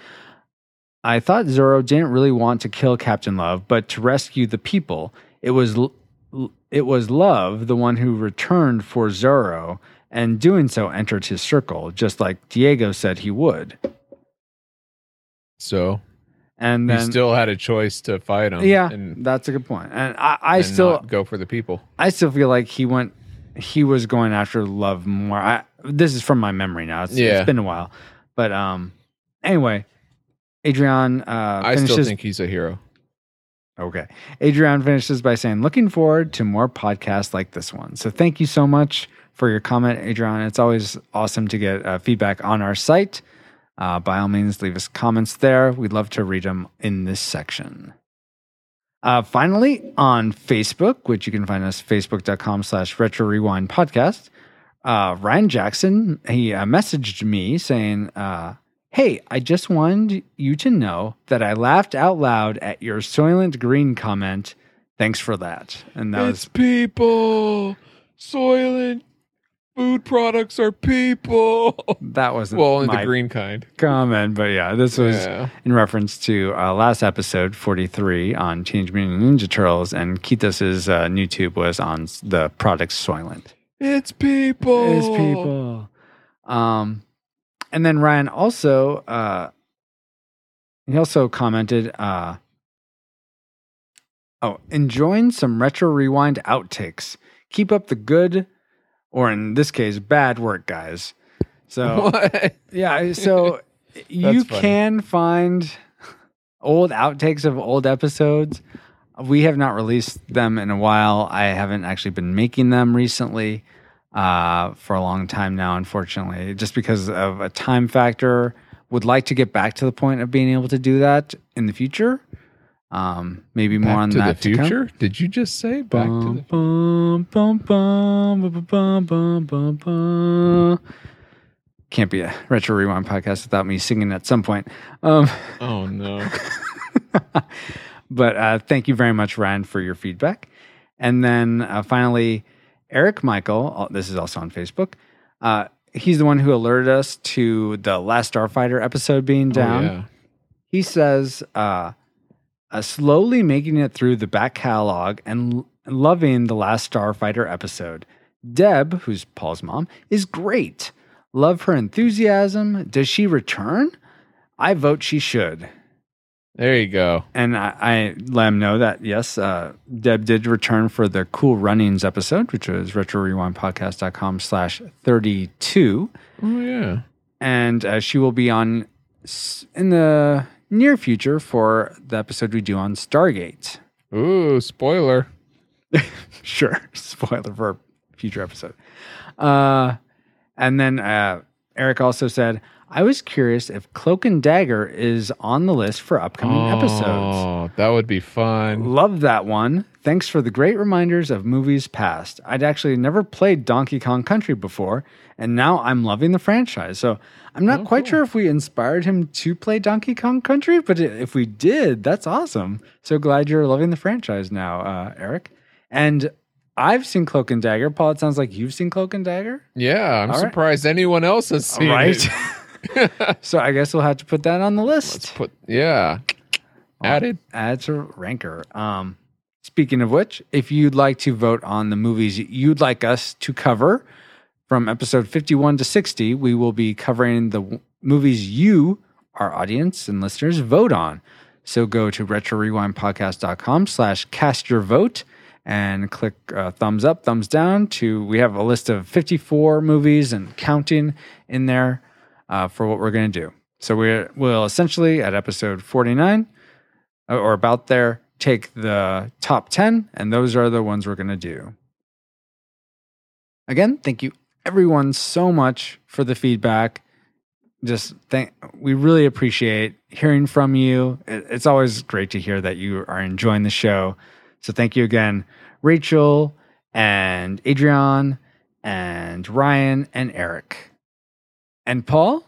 Speaker 1: "I thought Zorro didn't really want to kill Captain Love, but to rescue the people. It was l- it was Love, the one who returned for Zorro, and doing so entered his circle, just like Diego said he would.
Speaker 3: so
Speaker 1: And
Speaker 3: you
Speaker 1: then,
Speaker 3: still had a choice to fight him.
Speaker 1: yeah,
Speaker 3: and,
Speaker 1: that's a good point. And I, I
Speaker 3: and
Speaker 1: still,
Speaker 3: not go for the people.
Speaker 1: I still feel like he went he was going after love more. I this is from my memory now. It's,
Speaker 3: Yeah.
Speaker 1: it's been a while. But um anyway, Adrian uh
Speaker 3: I
Speaker 1: finishes
Speaker 3: still think he's a hero.
Speaker 1: Okay. Adrian finishes by saying looking forward to more podcasts like this one. So thank you so much for your comment, Adrian. It's always awesome to get uh, feedback on our site. Uh, by all means, leave us comments there. We'd love to read them in this section. Uh, finally, on Facebook, which you can find us facebook.com slash retro rewind podcast, uh, Ryan Jackson, he uh, messaged me saying, uh, Hey, I just wanted you to know that I laughed out loud at your Soylent Green comment. Thanks for that. And that
Speaker 3: it's
Speaker 1: was
Speaker 3: people. Soylent food products are people.
Speaker 1: that wasn't
Speaker 3: well, only the green kind.
Speaker 1: comment, but yeah, this was
Speaker 3: Yeah.
Speaker 1: in reference to uh, last episode 43 on Teenage Mutant Ninja Turtles, and Kitos' uh, new tube was on the product Soylent.
Speaker 3: It's people.
Speaker 1: It's people. Um, and then Ryan also uh, he also commented, uh, "Oh, enjoying some retro rewind outtakes. Keep up the good, or in this case, bad work, guys." So
Speaker 3: What?
Speaker 1: yeah, so you
Speaker 3: funny.
Speaker 1: can find old outtakes of old episodes. We have not released them in a while. I haven't actually been making them recently uh, for a long time now, unfortunately, just because of a time factor. Would like to get back to the point of being able to do that in the future. Um, maybe more
Speaker 3: Back
Speaker 1: on
Speaker 3: to the
Speaker 1: that to come.
Speaker 3: future? Did you just say back to the
Speaker 1: Bum, bum, bum, bum, bum, bum, bum, bum. Can't be a retro rewind podcast without me singing at some point. Um,
Speaker 3: Oh no.
Speaker 1: but uh, thank you very much, Ryan, for your feedback. And then uh, finally, Eric Michael, uh, this is also on Facebook. Uh, he's the one who alerted us to the Last Starfighter episode being down.
Speaker 3: Oh, yeah.
Speaker 1: He says, uh, uh, slowly making it through the back catalog and l- loving the last Starfighter episode. Deb, who's Paul's mom, is great. Love her enthusiasm. Does she return? I vote she should.
Speaker 3: There you go.
Speaker 1: And I, I let him know that, yes, uh, Deb did return for the Cool Runnings episode, which was retrorewindpodcast.com slash 32
Speaker 3: Oh yeah.
Speaker 1: and uh, she will be on in the near future for the episode we do on Stargate.
Speaker 3: Ooh, spoiler.
Speaker 1: Sure, spoiler for a future episode. Uh, and then uh, Eric also said, "I was curious if Cloak and Dagger is on the list for upcoming episodes."
Speaker 3: Oh, that would be fun.
Speaker 1: Love that one. Thanks for the great reminders of movies past. I'd actually never played Donkey Kong Country before, and now I'm loving the franchise. So I'm not
Speaker 3: Oh,
Speaker 1: quite
Speaker 3: cool.
Speaker 1: sure if we inspired him to play Donkey Kong Country, but if we did, that's awesome. So glad you're loving the franchise now, uh, Eric. And I've seen Cloak and Dagger. Paul, it sounds like you've seen Cloak and Dagger,
Speaker 3: Yeah, I'm
Speaker 1: All right.
Speaker 3: surprised anyone else has seen
Speaker 1: right?
Speaker 3: it.
Speaker 1: so I guess we'll have to put that on the list.
Speaker 3: Let's put yeah. Added.
Speaker 1: add to ranker. Um, speaking of which, if you'd like to vote on the movies you'd like us to cover from episode 51 to 60, we will be covering the w- movies you, our audience and listeners, vote on. So go to retrorewindpodcast.com slash cast your vote and click uh, thumbs up, thumbs down to, we have a list of 54 movies and counting in there uh, for what we're going to do. So we're, we'll essentially at episode 49 or about there, take the top 10, and those are the ones we're going to do. Again, thank you everyone so much for the feedback. Just thank we really appreciate hearing from you. It's always great to hear that you are enjoying the show. So thank you again, Rachel and Adrian and Ryan and Eric. And Paul,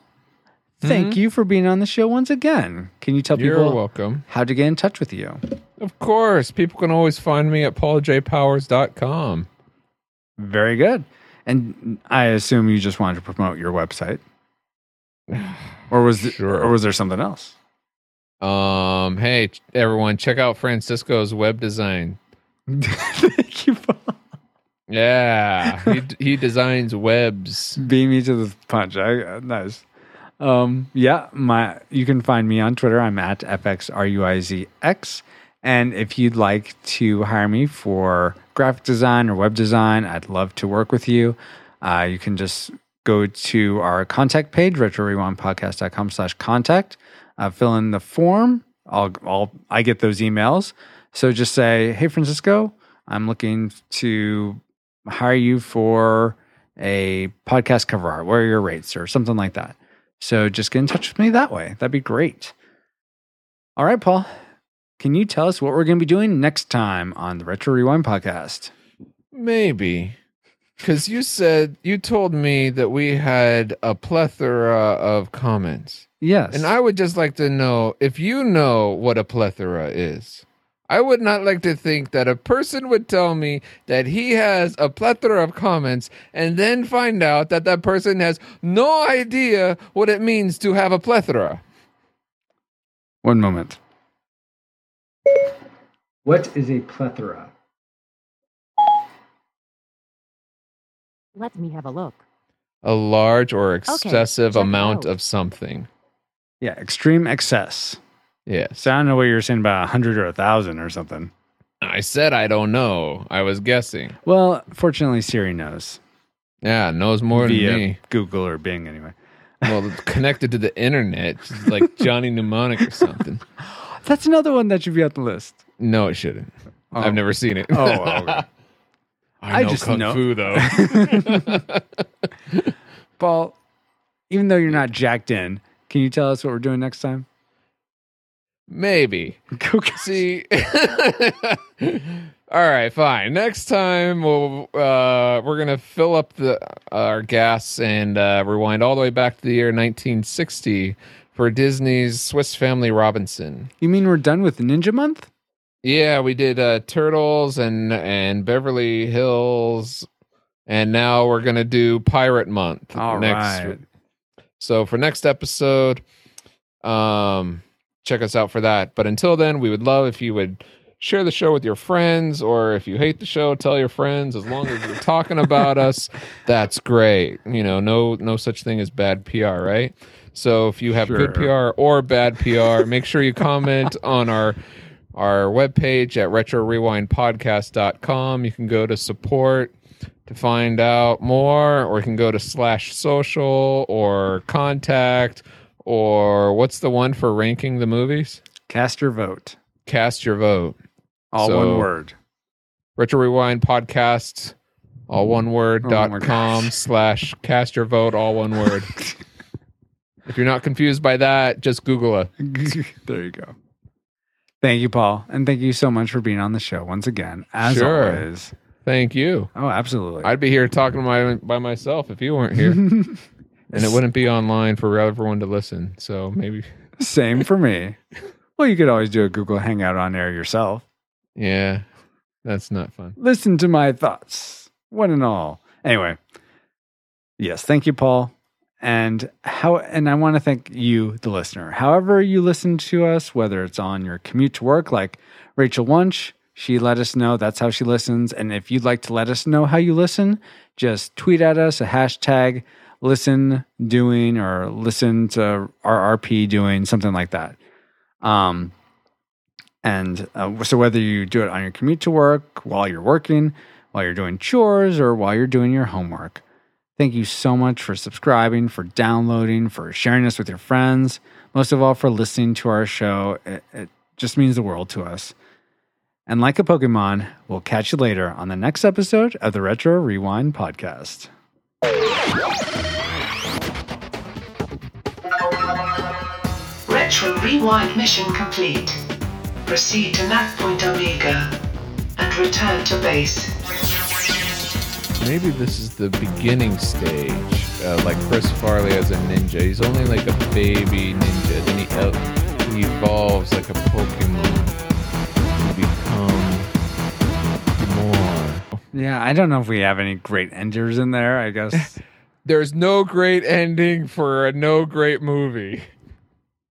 Speaker 1: thank
Speaker 3: Mhm.
Speaker 1: you for being on the show once again. Can you tell
Speaker 3: You're
Speaker 1: people
Speaker 3: welcome.
Speaker 1: how to get in touch with you?
Speaker 3: Of course, people can always find me at pauljpowers.com.
Speaker 1: Very good. And I assume you just wanted to promote your website. Or was
Speaker 3: Sure.
Speaker 1: or was there something else?
Speaker 3: Um, hey everyone, check out Francisco's web design.
Speaker 1: Thank you, Paul.
Speaker 3: Yeah, he he designs webs.
Speaker 1: Beat me to the punch. I, uh, nice. Um, yeah, my you can find me on Twitter. I'm at fxruizx. And if you'd like to hire me for graphic design or web design, I'd love to work with you. Uh, you can just go to our contact page, retrorewindpodcast.com slash contact. Uh, fill in the form. I'll, I'll, I get those emails. So just say, hey, Francisco, I'm looking to hire you for a podcast cover art. What are your rates or something like that? So just get in touch with me that way. That'd be great. All right, Paul. Can you tell us what we're going to be doing next time on the Retro Rewind podcast?
Speaker 3: Maybe. Because you said, you told me that we had a plethora of comments.
Speaker 1: Yes.
Speaker 3: And I would just like to know if you know what a plethora is. I would not like to think that a person would tell me that he has a plethora of comments and then find out that that person has no idea what it means to have a plethora.
Speaker 1: One moment. What is a plethora?
Speaker 5: Let me have a look.
Speaker 3: A large or excessive
Speaker 5: check it
Speaker 3: amount of something.
Speaker 1: Yeah, extreme excess.
Speaker 3: Yes.
Speaker 1: So I don't know what you're saying about a hundred or a thousand or something.
Speaker 3: I said I don't know. I was guessing.
Speaker 1: Well, fortunately, Siri knows
Speaker 3: Yeah, knows more
Speaker 1: via
Speaker 3: than me.
Speaker 1: Google or Bing anyway.
Speaker 3: Well, it's connected to the internet, She's like Johnny Mnemonic or something.
Speaker 1: That's another one that should be on the list.
Speaker 3: No, it shouldn't.
Speaker 1: Oh.
Speaker 3: I've never seen it.
Speaker 1: Oh, okay.
Speaker 3: I,
Speaker 1: I
Speaker 3: know
Speaker 1: just
Speaker 3: kung
Speaker 1: know-
Speaker 3: fu though.
Speaker 1: Paul, even though you're not jacked in, can you tell us what we're doing next time?
Speaker 3: Maybe. See. All right, fine. Next time we'll uh, we're gonna fill up the our gas and uh, rewind all the way back to the year 1960 for Disney's Swiss Family Robinson.
Speaker 1: You mean we're done with Ninja Month?
Speaker 3: Yeah, we did uh, Turtles and and Beverly Hills, and now we're gonna do Pirate Month
Speaker 1: All
Speaker 3: next.
Speaker 1: right.
Speaker 3: So for next episode, um, check us out for that. But until then, we would love if you would share the show with your friends, or if you hate the show, tell your friends. As long as you're talking about us, that's great. You know, no no such thing as bad PR, right? So if you have good PR or bad PR, make sure you comment on our our webpage at retrorewindpodcast.com. You can go to support to find out more, or you can go to slash social or contact, or what's the one for ranking the movies?
Speaker 1: Cast your vote.
Speaker 3: Cast your vote.
Speaker 1: All
Speaker 3: So-
Speaker 1: one word.
Speaker 3: Retro Rewind Podcast, all one mm. word,
Speaker 1: Oh
Speaker 3: dot com slash cast your vote, all one word. if you're not confused by that, just Google it.
Speaker 1: there you go. Thank you, Paul. And thank you so much for being on the show once again. As
Speaker 3: Sure.
Speaker 1: always.
Speaker 3: Thank you.
Speaker 1: Oh, absolutely.
Speaker 3: I'd be here talking my, by myself if you weren't here. And it wouldn't be online for everyone to listen. So maybe,
Speaker 1: Same for me. Well, you could always do a Google Hangout on air yourself.
Speaker 3: yeah, that's not fun.
Speaker 1: Listen to my thoughts, one and all. Anyway, yes, thank you, Paul. And how and I want to thank you, the listener. However you listen to us, whether it's on your commute to work, like Rachel Wunsch, she let us know that's how she listens. And if you'd like to let us know how you listen, just tweet at us a hashtag listen doing or listen to RRP doing something like that. Um, and uh, so whether you do it on your commute to work, while you're working, while you're doing chores, or while you're doing your homework, thank you so much for subscribing, for downloading, for sharing us with your friends. Most of all, for listening to our show. It, it just means the world to us. And like a Pokemon, we'll catch you later on the next episode of the Retro Rewind podcast.
Speaker 2: Retro Rewind mission complete. Proceed to Nav Point Omega and return to base.
Speaker 3: Maybe this is the beginning stage, uh, like Chris Farley as a ninja. He's only like a baby ninja. Then he, el- he evolves like a Pokemon
Speaker 1: Yeah, I don't know if we have any great enders in there. I guess
Speaker 3: There's no great ending for a no great movie.